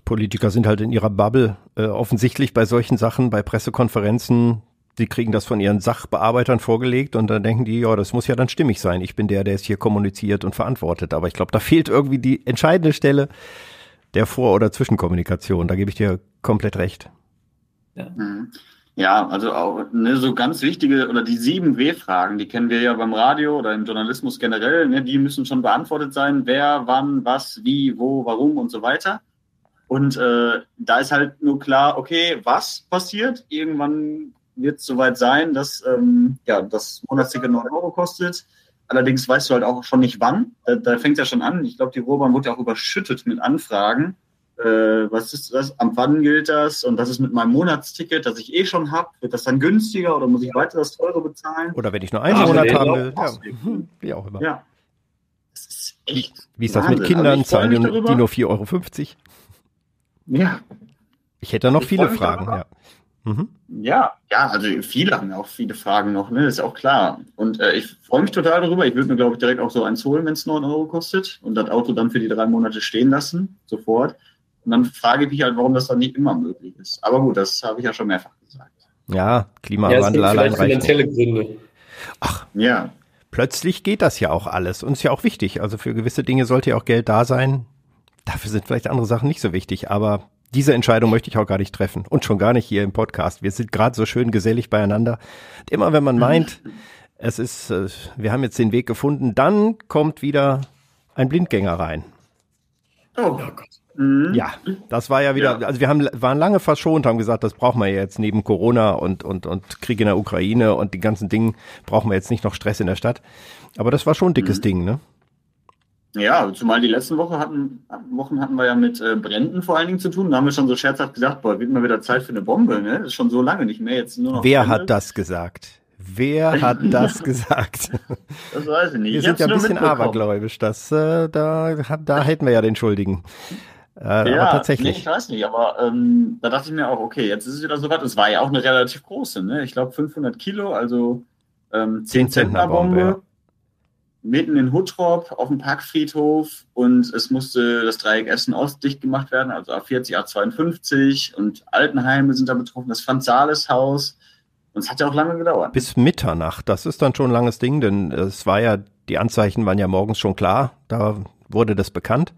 Politiker sind halt in ihrer Bubble äh, offensichtlich bei solchen Sachen, bei Pressekonferenzen. Sie kriegen das von ihren Sachbearbeitern vorgelegt und dann denken die, ja, das muss ja dann stimmig sein. Ich bin der, der es hier kommuniziert und verantwortet. Aber ich glaube, da fehlt irgendwie die entscheidende Stelle der Vor- oder Zwischenkommunikation. Da gebe ich dir komplett recht. Ja. Mhm. Ja, also auch ne, so ganz wichtige oder die sieben W-Fragen, die kennen wir ja beim Radio oder im Journalismus generell, ne, die müssen schon beantwortet sein, wer, wann, was, wie, wo, warum und so weiter. Und äh, da ist halt nur klar, okay, was passiert? Irgendwann wird es soweit sein, dass ähm, ja, das Monatsticket 9 Euro kostet. Allerdings weißt du halt auch schon nicht wann. Da, da fängt es ja schon an. Ich glaube, die Ruhrbahn wurde ja auch überschüttet mit Anfragen äh, was ist das, am wann gilt das und was ist mit meinem Monatsticket, das ich eh schon habe, wird das dann günstiger oder muss ich weiter das teure bezahlen? Oder wenn ich nur einen ja, Monat haben will, ja. Hm, wie auch immer. Ja. Das ist echt wie, wie ist das mit Kindern? Zahlen die, die nur 4,50 Euro? Ja. Ich hätte da noch ich viele Fragen, ja. Mhm. Ja, ja, also viele haben ja auch viele Fragen noch, ne? ist auch klar. Und äh, ich freue mich total darüber. Ich würde mir, glaube ich, direkt auch so eins holen, wenn es 9 Euro kostet und das Auto dann für die drei Monate stehen lassen, sofort. Und dann frage ich mich halt, warum das dann nicht immer möglich ist. Aber gut, das habe ich ja schon mehrfach gesagt. Ja, Klimawandel ja, allein reicht finanzielle Gründe. Ach, ja. Plötzlich geht das ja auch alles und ist ja auch wichtig. Also für gewisse Dinge sollte ja auch Geld da sein. Dafür sind vielleicht andere Sachen nicht so wichtig, aber diese Entscheidung möchte ich auch gar nicht treffen und schon gar nicht hier im Podcast. Wir sind gerade so schön gesellig beieinander. Immer wenn man meint, es ist, äh, wir haben jetzt den Weg gefunden, dann kommt wieder ein Blindgänger rein. Oh Gott. Mhm. Ja, das war ja wieder, ja. also wir haben, waren lange verschont, haben gesagt, das brauchen wir jetzt neben Corona und, und, und Krieg in der Ukraine und die ganzen Dingen brauchen wir jetzt nicht noch Stress in der Stadt. Aber das war schon ein dickes mhm. Ding, ne? Ja, zumal die letzten Woche hatten, Wochen hatten wir ja mit äh, Bränden vor allen Dingen zu tun. Da haben wir schon so scherzhaft gesagt, boah, wird mal wieder Zeit für eine Bombe, ne? Das ist schon so lange nicht mehr, jetzt nur noch. Wer Brände. hat das gesagt? Wer hat das gesagt? Das weiß ich nicht. Wir sind ja ein bisschen abergläubisch. Das, äh, da, da hätten wir ja den Schuldigen. Äh, ja, aber tatsächlich. Nee, ich weiß nicht, aber ähm, da dachte ich mir auch, okay, jetzt ist es wieder so was. Es war ja auch eine relativ große, ne? Ich glaube 500 Kilo, also ähm, 10 Zentner Bombe. Ja. Mitten in Huttrop auf dem Parkfriedhof und es musste das Dreieck Essen-Ost dicht gemacht werden, also A40, A52 und Altenheime sind da betroffen, das Franz-Sales-Haus. Und es hat ja auch lange gedauert. Bis Mitternacht, das ist dann schon ein langes Ding, denn es war ja, die Anzeichen waren ja morgens schon klar, da wurde das bekannt.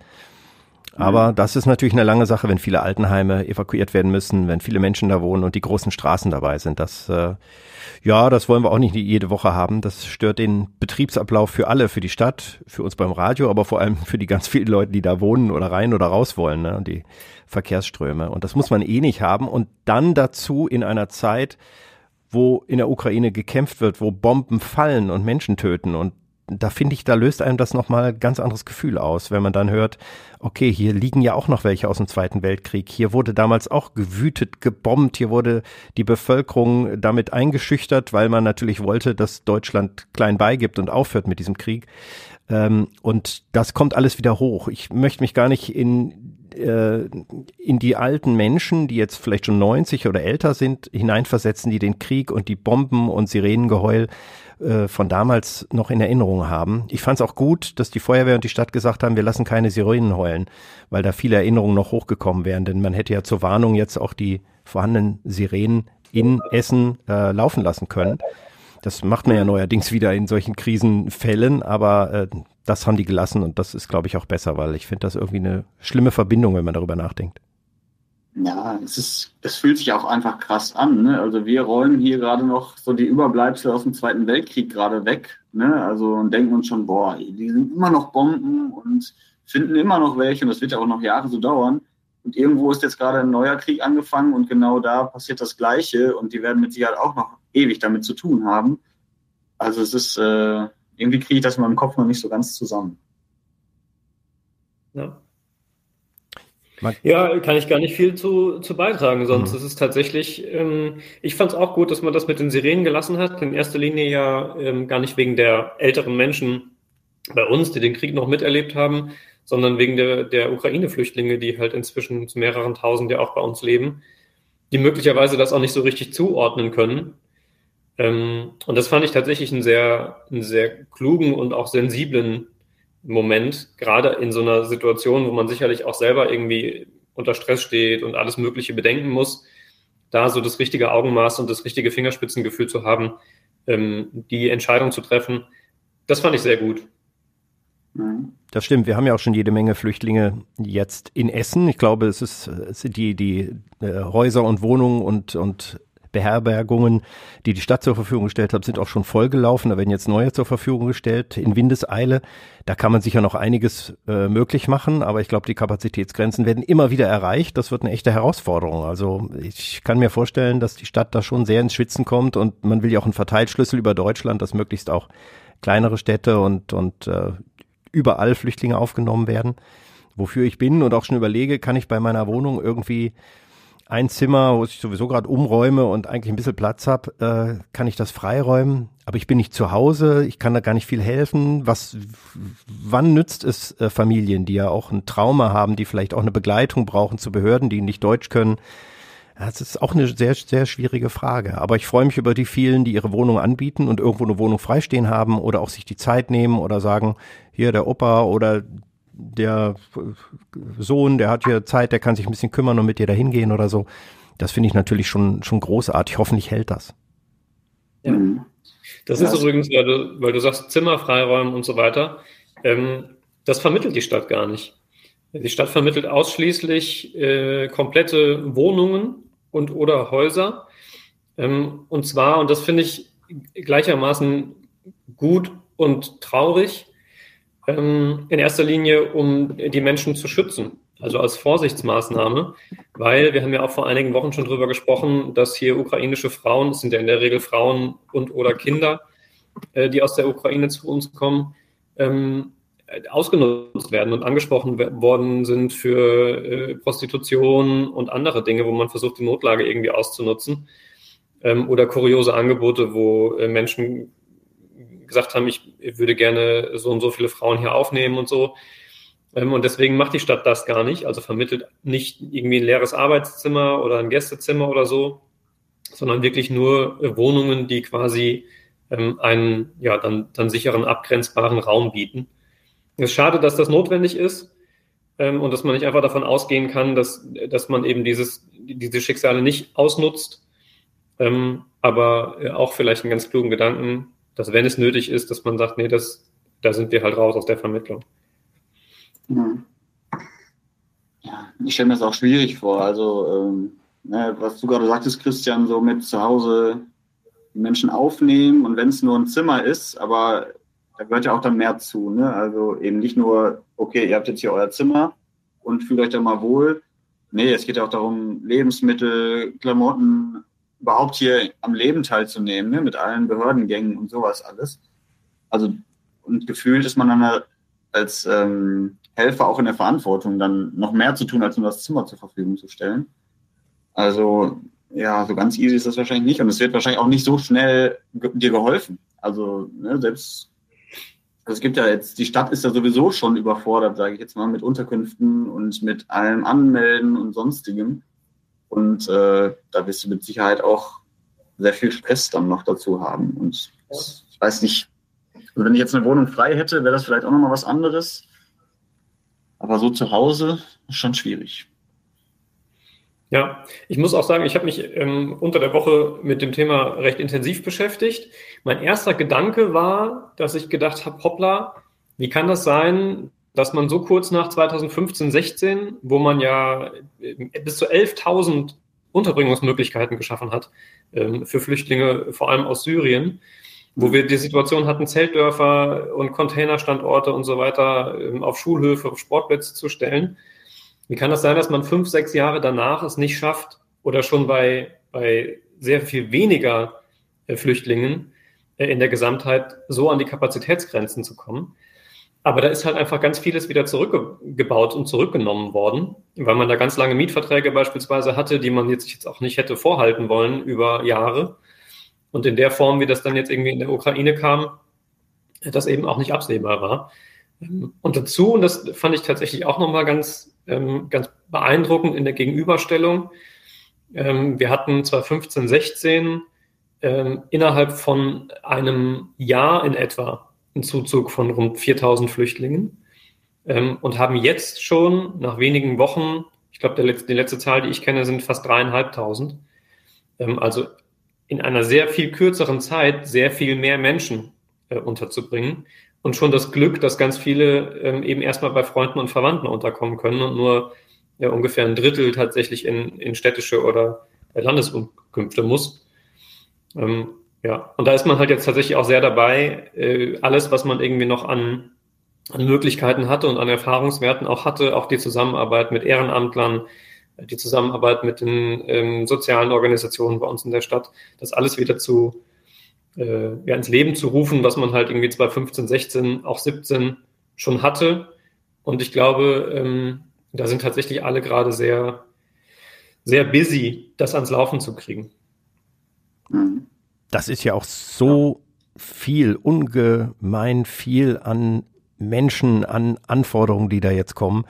Aber das ist natürlich eine lange Sache, wenn viele Altenheime evakuiert werden müssen, wenn viele Menschen da wohnen und die großen Straßen dabei sind. Das, äh, ja, das wollen wir auch nicht jede Woche haben. Das stört den Betriebsablauf für alle, für die Stadt, für uns beim Radio, aber vor allem für die ganz vielen Leute, die da wohnen oder rein oder raus wollen, ne? die Verkehrsströme. Und das muss man eh nicht haben. Und dann dazu in einer Zeit, wo in der Ukraine gekämpft wird, wo Bomben fallen und Menschen töten und da finde ich, da löst einem das nochmal ganz anderes Gefühl aus, wenn man dann hört, okay, hier liegen ja auch noch welche aus dem Zweiten Weltkrieg. Hier wurde damals auch gewütet, gebombt. Hier wurde die Bevölkerung damit eingeschüchtert, weil man natürlich wollte, dass Deutschland klein beigibt und aufhört mit diesem Krieg. Ähm, und das kommt alles wieder hoch. Ich möchte mich gar nicht in äh, in die alten Menschen, die jetzt vielleicht schon 90 oder älter sind, hineinversetzen, die den Krieg und die Bomben und Sirenengeheul äh, von damals noch in Erinnerung haben. Ich fand es auch gut, dass die Feuerwehr und die Stadt gesagt haben, wir lassen keine Sirenen heulen, weil da viele Erinnerungen noch hochgekommen wären. Denn man hätte ja zur Warnung jetzt auch die vorhandenen Sirenen in Essen äh, laufen lassen können. Das macht man ja neuerdings wieder in solchen Krisenfällen, aber äh, das haben die gelassen und das ist, glaube ich, auch besser, weil ich finde das irgendwie eine schlimme Verbindung, wenn man darüber nachdenkt. Ja, es ist, es fühlt sich auch einfach krass an. Ne? Also wir räumen hier gerade noch so die Überbleibsel aus dem Zweiten Weltkrieg gerade weg. Ne? Also und denken uns schon, boah, die sind immer noch Bomben und finden immer noch welche und das wird ja auch noch Jahre so dauern. Und irgendwo ist jetzt gerade ein neuer Krieg angefangen und genau da passiert das Gleiche und die werden mit Sicherheit auch noch ewig damit zu tun haben. Also es ist, äh, irgendwie kriege ich das in meinem Kopf noch nicht so ganz zusammen. Ja. Ja, kann ich gar nicht viel zu, zu beitragen, sonst mhm. ist es tatsächlich, ähm, ich fand es auch gut, dass man das mit den Sirenen gelassen hat. In erster Linie ja ähm, gar nicht wegen der älteren Menschen bei uns, die den Krieg noch miterlebt haben, sondern wegen der, der Ukraine-Flüchtlinge, die halt inzwischen zu mehreren tausend ja auch bei uns leben, die möglicherweise das auch nicht so richtig zuordnen können. Ähm, und das fand ich tatsächlich einen sehr, einen sehr klugen und auch sensiblen Moment, gerade in so einer Situation, wo man sicherlich auch selber irgendwie unter Stress steht und alles Mögliche bedenken muss, da so das richtige Augenmaß und das richtige Fingerspitzengefühl zu haben, ähm, die Entscheidung zu treffen, das fand ich sehr gut. Das stimmt. Wir haben ja auch schon jede Menge Flüchtlinge jetzt in Essen. Ich glaube, es ist, es sind die, die äh, Häuser und Wohnungen und, und Beherbergungen, die die Stadt zur Verfügung gestellt hat, sind auch schon vollgelaufen. Da werden jetzt neue zur Verfügung gestellt in Windeseile. Da kann man sicher noch einiges äh, möglich machen, aber ich glaube, die Kapazitätsgrenzen werden immer wieder erreicht. Das wird eine echte Herausforderung. Also ich kann mir vorstellen, dass die Stadt da schon sehr ins Schwitzen kommt und man will ja auch einen Verteilschlüssel über Deutschland, dass möglichst auch kleinere Städte und, und äh, überall Flüchtlinge aufgenommen werden. Wofür ich bin und auch schon überlege, kann ich bei meiner Wohnung irgendwie ein Zimmer, wo ich sowieso gerade umräume und eigentlich ein bisschen Platz habe, äh, kann ich das freiräumen. Aber ich bin nicht zu Hause, ich kann da gar nicht viel helfen. Was, wann nützt es äh, Familien, die ja auch ein Trauma haben, die vielleicht auch eine Begleitung brauchen zu Behörden, die nicht Deutsch können? Das ist auch eine sehr, sehr schwierige Frage. Aber ich freue mich über die vielen, die ihre Wohnung anbieten und irgendwo eine Wohnung freistehen haben oder auch sich die Zeit nehmen oder sagen, hier der Opa oder der Sohn, der hat hier Zeit, der kann sich ein bisschen kümmern und mit dir dahin gehen oder so. Das finde ich natürlich schon, schon großartig. Hoffentlich hält das. Ja. Mhm. Das ja. ist übrigens, weil du, weil du sagst, Zimmer freiräumen und so weiter. Ähm, das vermittelt die Stadt gar nicht. Die Stadt vermittelt ausschließlich äh, komplette Wohnungen und oder Häuser. Ähm, und zwar, und das finde ich gleichermaßen gut und traurig, ähm, in erster Linie, um die Menschen zu schützen. Also als Vorsichtsmaßnahme, weil wir haben ja auch vor einigen Wochen schon drüber gesprochen, dass hier ukrainische Frauen, es sind ja in der Regel Frauen und oder Kinder, äh, die aus der Ukraine zu uns kommen, ähm, ausgenutzt werden und angesprochen worden sind für äh, Prostitution und andere Dinge, wo man versucht, die Notlage irgendwie auszunutzen. Ähm, oder kuriose Angebote, wo äh, Menschen gesagt haben, ich würde gerne so und so viele Frauen hier aufnehmen und so. Ähm, und deswegen macht die Stadt das gar nicht, also vermittelt nicht irgendwie ein leeres Arbeitszimmer oder ein Gästezimmer oder so, sondern wirklich nur äh, Wohnungen, die quasi ähm, einen ja, dann, dann sicheren, abgrenzbaren Raum bieten. Es ist schade, dass das notwendig ist ähm, und dass man nicht einfach davon ausgehen kann, dass, dass man eben dieses, diese Schicksale nicht ausnutzt, aber äh, auch vielleicht einen ganz klugen Gedanken, dass wenn es nötig ist, dass man sagt, nee, das, da sind wir halt raus aus der Vermittlung. Ja, ich stelle mir das auch schwierig vor. Also, ähm, ne, was du gerade sagtest, Christian, so mit zu Hause die Menschen aufnehmen und wenn es nur ein Zimmer ist, aber da gehört ja auch dann mehr zu. Ne? Also eben nicht nur, okay, ihr habt jetzt hier euer Zimmer und fühlt euch da mal wohl. Nee, es geht ja auch darum, Lebensmittel, Klamotten, überhaupt hier am Leben teilzunehmen, ne? mit allen Behördengängen und sowas alles. Also, und gefühlt ist man dann als ähm, Helfer auch in der Verantwortung, dann noch mehr zu tun, als nur das Zimmer zur Verfügung zu stellen. Also ja, so ganz easy ist das wahrscheinlich nicht und es wird wahrscheinlich auch nicht so schnell dir geholfen. Also ne, selbst also es gibt ja jetzt, die Stadt ist ja sowieso schon überfordert, sage ich jetzt mal, mit Unterkünften und mit allem Anmelden und sonstigem. Und äh, da wirst du mit Sicherheit auch sehr viel Stress dann noch dazu haben. Und ich weiß nicht, also wenn ich jetzt eine Wohnung frei hätte, wäre das vielleicht auch nochmal was anderes. Aber so zu Hause ist schon schwierig. Ja, ich muss auch sagen, ich habe mich ähm, unter der Woche mit dem Thema recht intensiv beschäftigt. Mein erster Gedanke war, dass ich gedacht habe, hoppla, wie kann das sein, dass man so kurz nach 2015, 16, wo man ja äh, bis zu 11.000 Unterbringungsmöglichkeiten geschaffen hat ähm, für Flüchtlinge, vor allem aus Syrien, wo wir die Situation hatten, Zeltdörfer und Containerstandorte und so weiter ähm, auf Schulhöfe, auf Sportplätze zu stellen. Wie kann das sein, dass man fünf, sechs Jahre danach es nicht schafft oder schon bei, bei sehr viel weniger äh, Flüchtlingen äh, in der Gesamtheit so an die Kapazitätsgrenzen zu kommen? Aber da ist halt einfach ganz vieles wieder zurückgebaut und zurückgenommen worden, weil man da ganz lange Mietverträge beispielsweise hatte, die man jetzt, jetzt auch nicht hätte vorhalten wollen über Jahre. Und in der Form, wie das dann jetzt irgendwie in der Ukraine kam, das eben auch nicht absehbar war. Und dazu, und das fand ich tatsächlich auch nochmal ganz, ähm, ganz beeindruckend in der Gegenüberstellung, ähm, wir hatten 2015, 16 ähm, innerhalb von einem Jahr in etwa einen Zuzug von rund 4000 Flüchtlingen ähm, und haben jetzt schon nach wenigen Wochen, ich glaube, die letzte Zahl, die ich kenne, sind fast dreieinhalbtausend. Ähm, also in einer sehr viel kürzeren Zeit sehr viel mehr Menschen äh, unterzubringen und schon das Glück, dass ganz viele ähm, eben erstmal bei Freunden und Verwandten unterkommen können und nur ja, ungefähr ein Drittel tatsächlich in, in städtische oder Landesunkünfte muss. Ähm, ja, und da ist man halt jetzt tatsächlich auch sehr dabei, äh, alles, was man irgendwie noch an, an Möglichkeiten hatte und an Erfahrungswerten auch hatte, auch die Zusammenarbeit mit Ehrenamtlern, die Zusammenarbeit mit den ähm, sozialen Organisationen bei uns in der Stadt, das alles wieder zu äh, ja, ins Leben zu rufen, was man halt irgendwie 2015, 16, auch 17 schon hatte. Und ich glaube, ähm, da sind tatsächlich alle gerade sehr, sehr busy, das ans Laufen zu kriegen. Das ist ja auch so viel, ungemein viel an Menschen, an Anforderungen, die da jetzt kommen.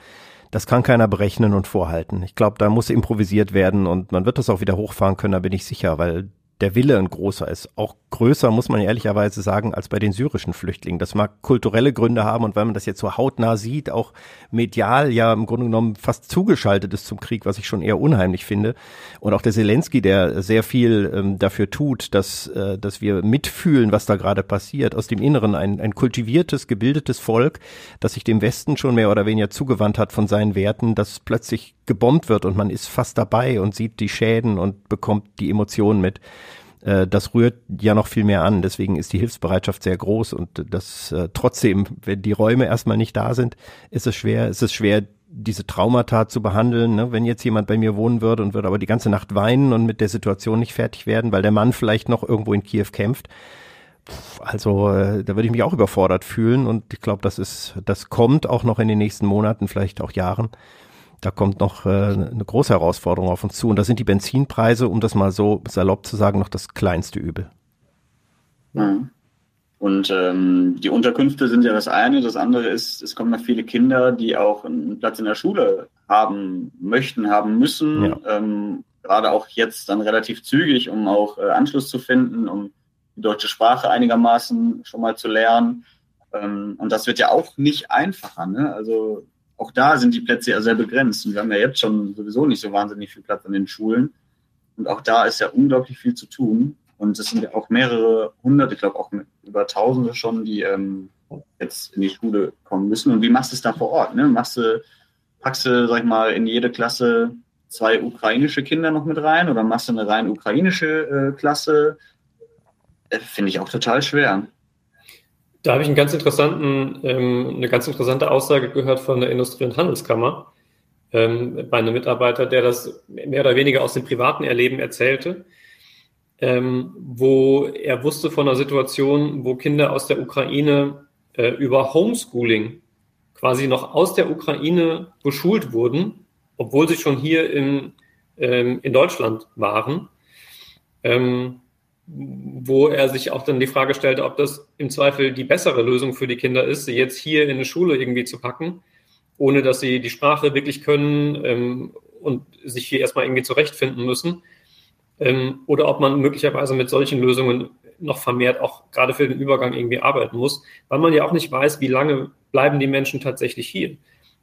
Das kann keiner berechnen und vorhalten. Ich glaube, da muss improvisiert werden und man wird das auch wieder hochfahren können, da bin ich sicher, weil der Wille ein großer ist. Auch größer, muss man ehrlicherweise sagen, als bei den syrischen Flüchtlingen. Das mag kulturelle Gründe haben und weil man das jetzt so hautnah sieht, auch medial ja im Grunde genommen fast zugeschaltet ist zum Krieg, was ich schon eher unheimlich finde. Und auch der Zelensky, der sehr viel ähm, dafür tut, dass, äh, dass wir mitfühlen, was da gerade passiert. Aus dem Inneren ein, ein kultiviertes, gebildetes Volk, das sich dem Westen schon mehr oder weniger zugewandt hat von seinen Werten, das plötzlich gebombt wird und man ist fast dabei und sieht die Schäden und bekommt die Emotionen mit. Äh, das rührt ja noch viel mehr an. Deswegen ist die Hilfsbereitschaft sehr groß und das äh, trotzdem, wenn die Räume erstmal nicht da sind, ist es schwer, ist es schwer, diese Traumata zu behandeln. Ne? Wenn jetzt jemand bei mir wohnen würde und würde aber die ganze Nacht weinen und mit der Situation nicht fertig werden, weil der Mann vielleicht noch irgendwo in Kiew kämpft. Also äh, da würde ich mich auch überfordert fühlen und ich glaube, das ist, das kommt auch noch in den nächsten Monaten, vielleicht auch Jahren da kommt noch äh, eine große Herausforderung auf uns zu. Und da sind die Benzinpreise, um das mal so salopp zu sagen, noch das kleinste Übel. Mhm. Und ähm, die Unterkünfte sind ja das eine. Das andere ist, es kommen noch viele Kinder, die auch einen Platz in der Schule haben möchten, haben müssen. Ja. Ähm, gerade auch jetzt dann relativ zügig, um auch äh, Anschluss zu finden, um die deutsche Sprache einigermaßen schon mal zu lernen. Ähm, und das wird ja auch nicht einfacher. Ne? Also auch da sind die Plätze ja sehr begrenzt. Und wir haben ja jetzt schon sowieso nicht so wahnsinnig viel Platz an den Schulen. Und auch da ist ja unglaublich viel zu tun. Und es sind ja auch mehrere hundert, ich glaube auch über Tausende schon, die ähm, jetzt in die Schule kommen müssen. Und wie machst du es da vor Ort? Ne? Machst du, packst du, sag ich mal, in jede Klasse zwei ukrainische Kinder noch mit rein oder machst du eine rein ukrainische äh, Klasse? Äh, Finde ich auch total schwer. Da habe ich einen ganz interessanten, ähm, eine ganz interessante Aussage gehört von der Industrie- und Handelskammer ähm, bei einem Mitarbeiter, der das mehr oder weniger aus dem privaten Erleben erzählte, ähm, wo er wusste von einer Situation, wo Kinder aus der Ukraine äh, über Homeschooling quasi noch aus der Ukraine beschult wurden, obwohl sie schon hier in, ähm, in Deutschland waren. Ähm, wo er sich auch dann die Frage stellte, ob das im Zweifel die bessere Lösung für die Kinder ist, sie jetzt hier in eine Schule irgendwie zu packen, ohne dass sie die Sprache wirklich können ähm, und sich hier erstmal irgendwie zurechtfinden müssen. Ähm, oder ob man möglicherweise mit solchen Lösungen noch vermehrt auch gerade für den Übergang irgendwie arbeiten muss, weil man ja auch nicht weiß, wie lange bleiben die Menschen tatsächlich hier.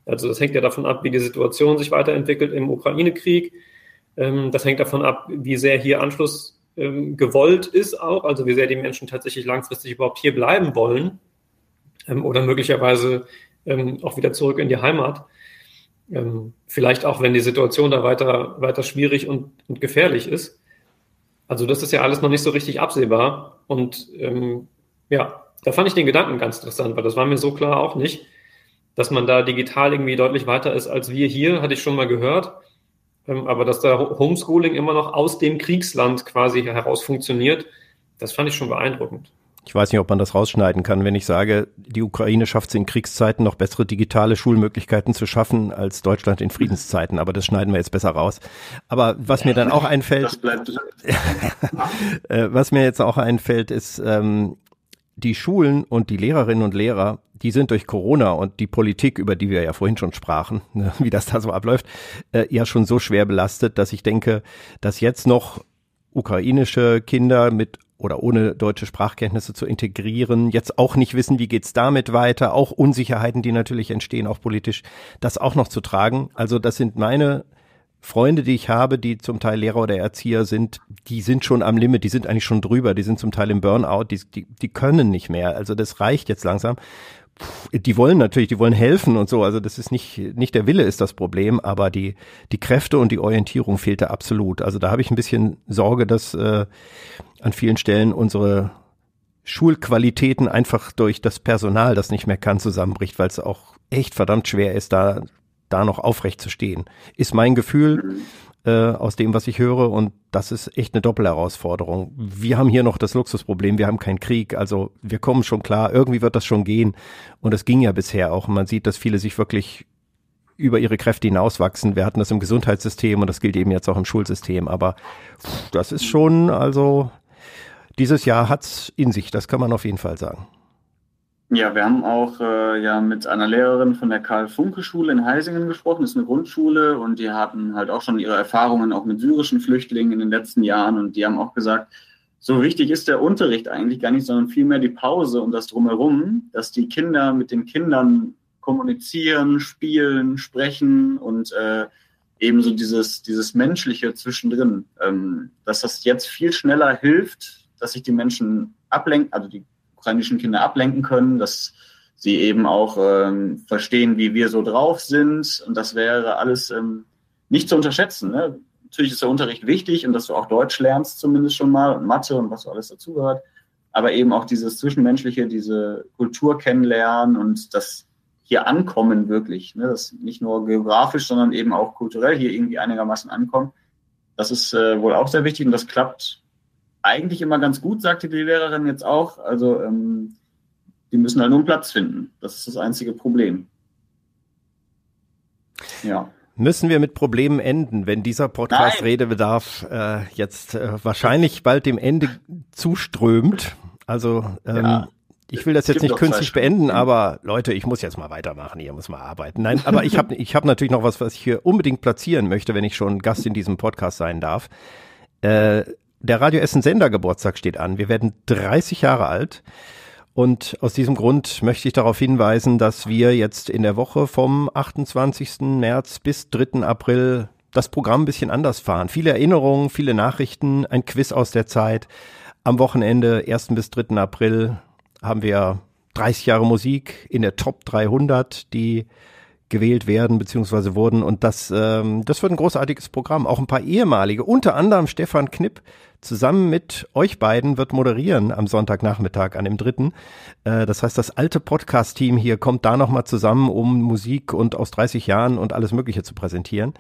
Also das hängt ja davon ab, wie die Situation sich weiterentwickelt im Ukraine-Krieg. Ähm, das hängt davon ab, wie sehr hier Anschluss ähm, gewollt ist auch, also wie sehr die Menschen tatsächlich langfristig überhaupt hier bleiben wollen ähm, oder möglicherweise ähm, auch wieder zurück in die Heimat. Ähm, vielleicht auch, wenn die Situation da weiter, weiter schwierig und, und gefährlich ist. Also das ist ja alles noch nicht so richtig absehbar. Und ähm, ja, da fand ich den Gedanken ganz interessant, weil das war mir so klar auch nicht, dass man da digital irgendwie deutlich weiter ist als wir hier, hatte ich schon mal gehört. Ähm, aber dass da Homeschooling immer noch aus dem Kriegsland quasi heraus funktioniert, das fand ich schon beeindruckend. Ich weiß nicht, ob man das rausschneiden kann, wenn ich sage, die Ukraine schafft es in Kriegszeiten noch bessere digitale Schulmöglichkeiten zu schaffen als Deutschland in Friedenszeiten. Aber das schneiden wir jetzt besser raus. Aber was mir dann auch einfällt, äh, was mir jetzt auch einfällt, ist, ähm, die Schulen und die Lehrerinnen und Lehrer, die sind durch Corona und die Politik, über die wir ja vorhin schon sprachen, ne, wie das da so abläuft, äh, ja schon so schwer belastet, dass ich denke, dass jetzt noch ukrainische Kinder mit oder ohne deutsche Sprachkenntnisse zu integrieren, jetzt auch nicht wissen, wie geht's damit weiter, auch Unsicherheiten, die natürlich entstehen, auch politisch, das auch noch zu tragen. Also das sind meine Freunde, die ich habe, die zum Teil Lehrer oder Erzieher sind, die sind schon am Limit, die sind eigentlich schon drüber, die sind zum Teil im Burnout, die, die, die können nicht mehr. Also das reicht jetzt langsam. Die wollen natürlich, die wollen helfen und so. Also das ist nicht, nicht der Wille ist das Problem, aber die, die Kräfte und die Orientierung fehlte absolut. Also da habe ich ein bisschen Sorge, dass äh, an vielen Stellen unsere Schulqualitäten einfach durch das Personal, das nicht mehr kann, zusammenbricht, weil es auch echt verdammt schwer ist, da da noch aufrecht zu stehen. Ist mein Gefühl äh, aus dem, was ich höre. Und das ist echt eine Doppelherausforderung. Wir haben hier noch das Luxusproblem, wir haben keinen Krieg. Also wir kommen schon klar, irgendwie wird das schon gehen. Und es ging ja bisher auch. Man sieht, dass viele sich wirklich über ihre Kräfte hinauswachsen. Wir hatten das im Gesundheitssystem und das gilt eben jetzt auch im Schulsystem. Aber das ist schon, also dieses Jahr hat's in sich, das kann man auf jeden Fall sagen. Ja, wir haben auch äh, ja mit einer Lehrerin von der Karl-Funke-Schule in Heisingen gesprochen. Das ist eine Grundschule und die hatten halt auch schon ihre Erfahrungen auch mit syrischen Flüchtlingen in den letzten Jahren und die haben auch gesagt, so wichtig ist der Unterricht eigentlich gar nicht, sondern vielmehr die Pause und das drumherum, dass die Kinder mit den Kindern kommunizieren, spielen, sprechen und äh, ebenso dieses, dieses Menschliche zwischendrin, ähm, dass das jetzt viel schneller hilft, dass sich die Menschen ablenken, also die ukrainischen Kinder ablenken können, dass sie eben auch ähm, verstehen, wie wir so drauf sind. Und das wäre alles ähm, nicht zu unterschätzen. Ne? Natürlich ist der Unterricht wichtig und dass du auch Deutsch lernst zumindest schon mal und Mathe und was so alles dazugehört. Aber eben auch dieses Zwischenmenschliche, diese Kultur kennenlernen und das hier ankommen wirklich. Ne? Das nicht nur geografisch, sondern eben auch kulturell hier irgendwie einigermaßen ankommen. Das ist äh, wohl auch sehr wichtig und das klappt eigentlich immer ganz gut, sagte die Lehrerin jetzt auch. Also ähm, die müssen halt nur einen Platz finden. Das ist das einzige Problem. Ja. Müssen wir mit Problemen enden, wenn dieser Podcast Nein. Redebedarf äh, jetzt äh, wahrscheinlich bald dem Ende zuströmt? Also ähm, ja. Ich will das jetzt nicht künstlich beenden, aber Leute, ich muss jetzt mal weitermachen, hier muss mal arbeiten. Nein, aber ich habe ich hab natürlich noch was, was ich hier unbedingt platzieren möchte, wenn ich schon Gast in diesem Podcast sein darf. Äh, der Radio Essen Sender Geburtstag steht an. Wir werden 30 Jahre alt. Und aus diesem Grund möchte ich darauf hinweisen, dass wir jetzt in der Woche vom 28. März bis 3. April das Programm ein bisschen anders fahren. Viele Erinnerungen, viele Nachrichten, ein Quiz aus der Zeit. Am Wochenende, 1. bis 3. April, haben wir 30 Jahre Musik in der Top 300, die gewählt werden bzw. wurden. Und das, ähm, das wird ein großartiges Programm. Auch ein paar ehemalige, unter anderem Stefan Knipp, zusammen mit euch beiden wird moderieren am Sonntagnachmittag an dem dritten. Äh, das heißt, das alte Podcast-Team hier kommt da nochmal zusammen, um Musik und aus 30 Jahren und alles Mögliche zu präsentieren.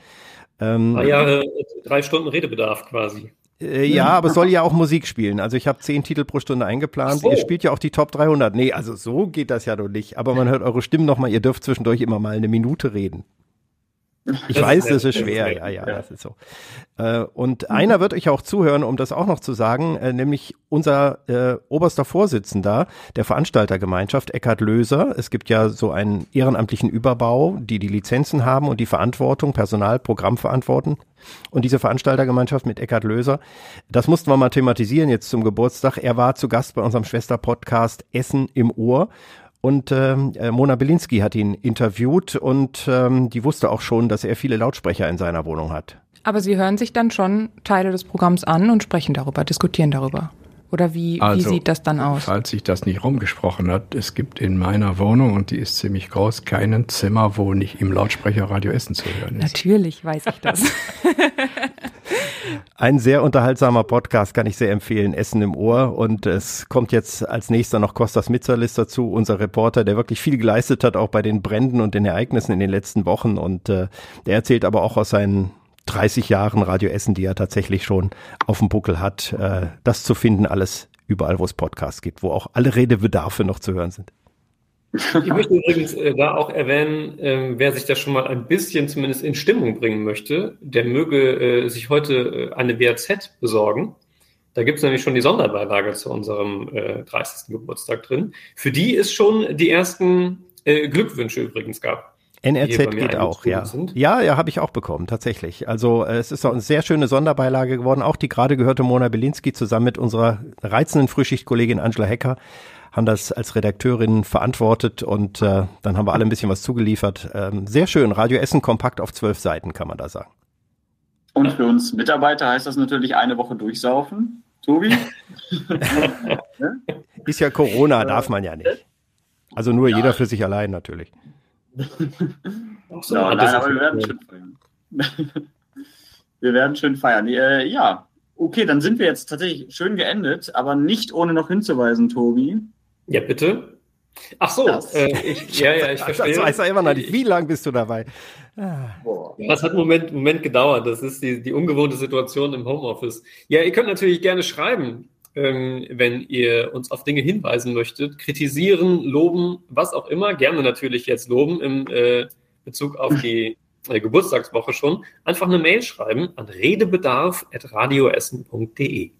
Ähm, drei Jahre, drei Stunden Redebedarf quasi. Äh, ja, aber soll ja auch Musik spielen. Also ich habe zehn Titel pro Stunde eingeplant. So. Ihr spielt ja auch die Top 300. Nee, also so geht das ja doch nicht. Aber man hört eure Stimmen nochmal. Ihr dürft zwischendurch immer mal eine Minute reden. Ich das weiß, ist das ist schwer, ja, ja, ja, das ist so. Äh, und einer wird euch auch zuhören, um das auch noch zu sagen, äh, nämlich unser äh, oberster Vorsitzender der Veranstaltergemeinschaft, Eckhard Löser. Es gibt ja so einen ehrenamtlichen Überbau, die die Lizenzen haben und die Verantwortung, Personal, Programm verantworten. Und diese Veranstaltergemeinschaft mit Eckhard Löser, das mussten wir mal thematisieren jetzt zum Geburtstag. Er war zu Gast bei unserem Schwesterpodcast Essen im Ohr und ähm, äh, Mona Belinsky hat ihn interviewt und ähm, die wusste auch schon, dass er viele Lautsprecher in seiner Wohnung hat. Aber Sie hören sich dann schon Teile des Programms an und sprechen darüber, diskutieren darüber. Oder wie, also, wie sieht das dann aus? Falls sich das nicht rumgesprochen hat, es gibt in meiner Wohnung, und die ist ziemlich groß, kein Zimmer, wo nicht im Lautsprecher Radio Essen zu hören ist. Natürlich weiß ich das. Ein sehr unterhaltsamer Podcast kann ich sehr empfehlen, Essen im Ohr. Und es kommt jetzt als nächster noch Kostas Mitzalis dazu, unser Reporter, der wirklich viel geleistet hat, auch bei den Bränden und den Ereignissen in den letzten Wochen. Und äh, der erzählt aber auch aus seinen 30 Jahren Radio Essen, die er tatsächlich schon auf dem Buckel hat, äh, das zu finden, alles überall, wo es Podcasts gibt, wo auch alle Redebedarfe noch zu hören sind. Ich möchte übrigens äh, da auch erwähnen, äh, wer sich da schon mal ein bisschen zumindest in Stimmung bringen möchte, der möge äh, sich heute eine WRZ besorgen. Da gibt es nämlich schon die Sonderbeilage zu unserem 30. Äh, Geburtstag drin, für die es schon die ersten Glückwünsche übrigens gab. NRZ geht auch, ja. Sind. Ja, ja, habe ich auch bekommen, tatsächlich. Also es ist auch eine sehr schöne Sonderbeilage geworden. Auch die gerade gehörte Mona Belinsky zusammen mit unserer reizenden Frühschichtkollegin Angela Hecker haben das als Redakteurin verantwortet und äh, dann haben wir alle ein bisschen was zugeliefert. Ähm, sehr schön, Radio Essen kompakt auf zwölf Seiten, kann man da sagen. Und für uns Mitarbeiter heißt das natürlich eine Woche durchsaufen. Tobi? Ist ja Corona, darf man ja nicht. Also nur ja. jeder für sich allein natürlich. So, ja, nein, aber wir werden schön feiern. wir werden schön feiern. Äh, ja, okay, dann sind wir jetzt tatsächlich schön geendet, aber nicht ohne noch hinzuweisen, Tobi, ja, bitte. Ach so, äh, ich, ja, ja, ich verstehe. Das weiß er immer noch nicht. Wie lange bist du dabei? Ah. Das hat einen Moment, Moment gedauert. Das ist die, die ungewohnte Situation im Homeoffice. Ja, ihr könnt natürlich gerne schreiben, ähm, wenn ihr uns auf Dinge hinweisen möchtet. Kritisieren, loben, was auch immer. Gerne natürlich jetzt loben im äh, Bezug auf die äh, Geburtstagswoche schon. Einfach eine Mail schreiben an redebedarf.radioessen.de.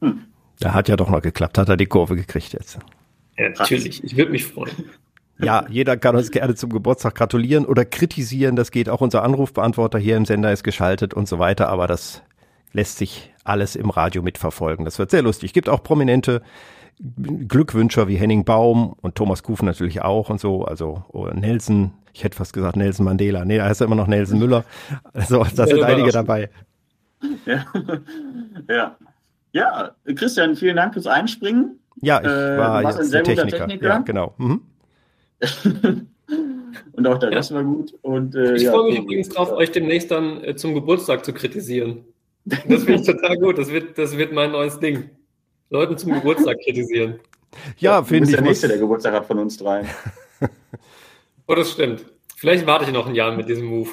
Hm. Da hat ja doch noch geklappt, hat er die Kurve gekriegt jetzt. Ja, natürlich, ich würde mich freuen. Ja, jeder kann uns gerne zum Geburtstag gratulieren oder kritisieren. Das geht auch. Unser Anrufbeantworter hier im Sender ist geschaltet und so weiter. Aber das lässt sich alles im Radio mitverfolgen. Das wird sehr lustig. Gibt auch prominente Glückwünscher wie Henning Baum und Thomas Kufen natürlich auch und so. Also oh, Nelson, ich hätte fast gesagt Nelson Mandela. Nee, da heißt er immer noch Nelson Müller. Also da sind einige dabei. Ja. ja. Ja, Christian, vielen Dank fürs Einspringen. Ja, ich Äh, war warst jetzt ein sehr Techniker. Techniker. Ja, genau. Mhm. Und auch der Ja. Rest war gut. Und, äh, Ich ja, freue mich übrigens drauf, euch demnächst dann äh, zum Geburtstag zu kritisieren. Das finde ich total gut. Das wird, das wird mein neues Ding. Leuten zum Geburtstag kritisieren. Ja, Du finde bist ich. der Nächste, der Geburtstag hat von uns dreien. Oh, das stimmt. Vielleicht warte ich noch ein Jahr mit diesem Move.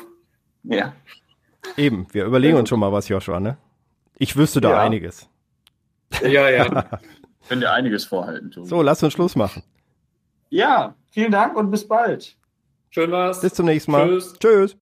Ja. eben, wir überlegen uns schon mal was, Joshua, ne? Ich wüsste da Ja. einiges. Ja, ja. Ich dir einiges vorhalten, Tobi. So, lass uns Schluss machen. Ja, vielen Dank und bis bald. Schön war's. Bis zum nächsten Mal. Tschüss. Tschüss.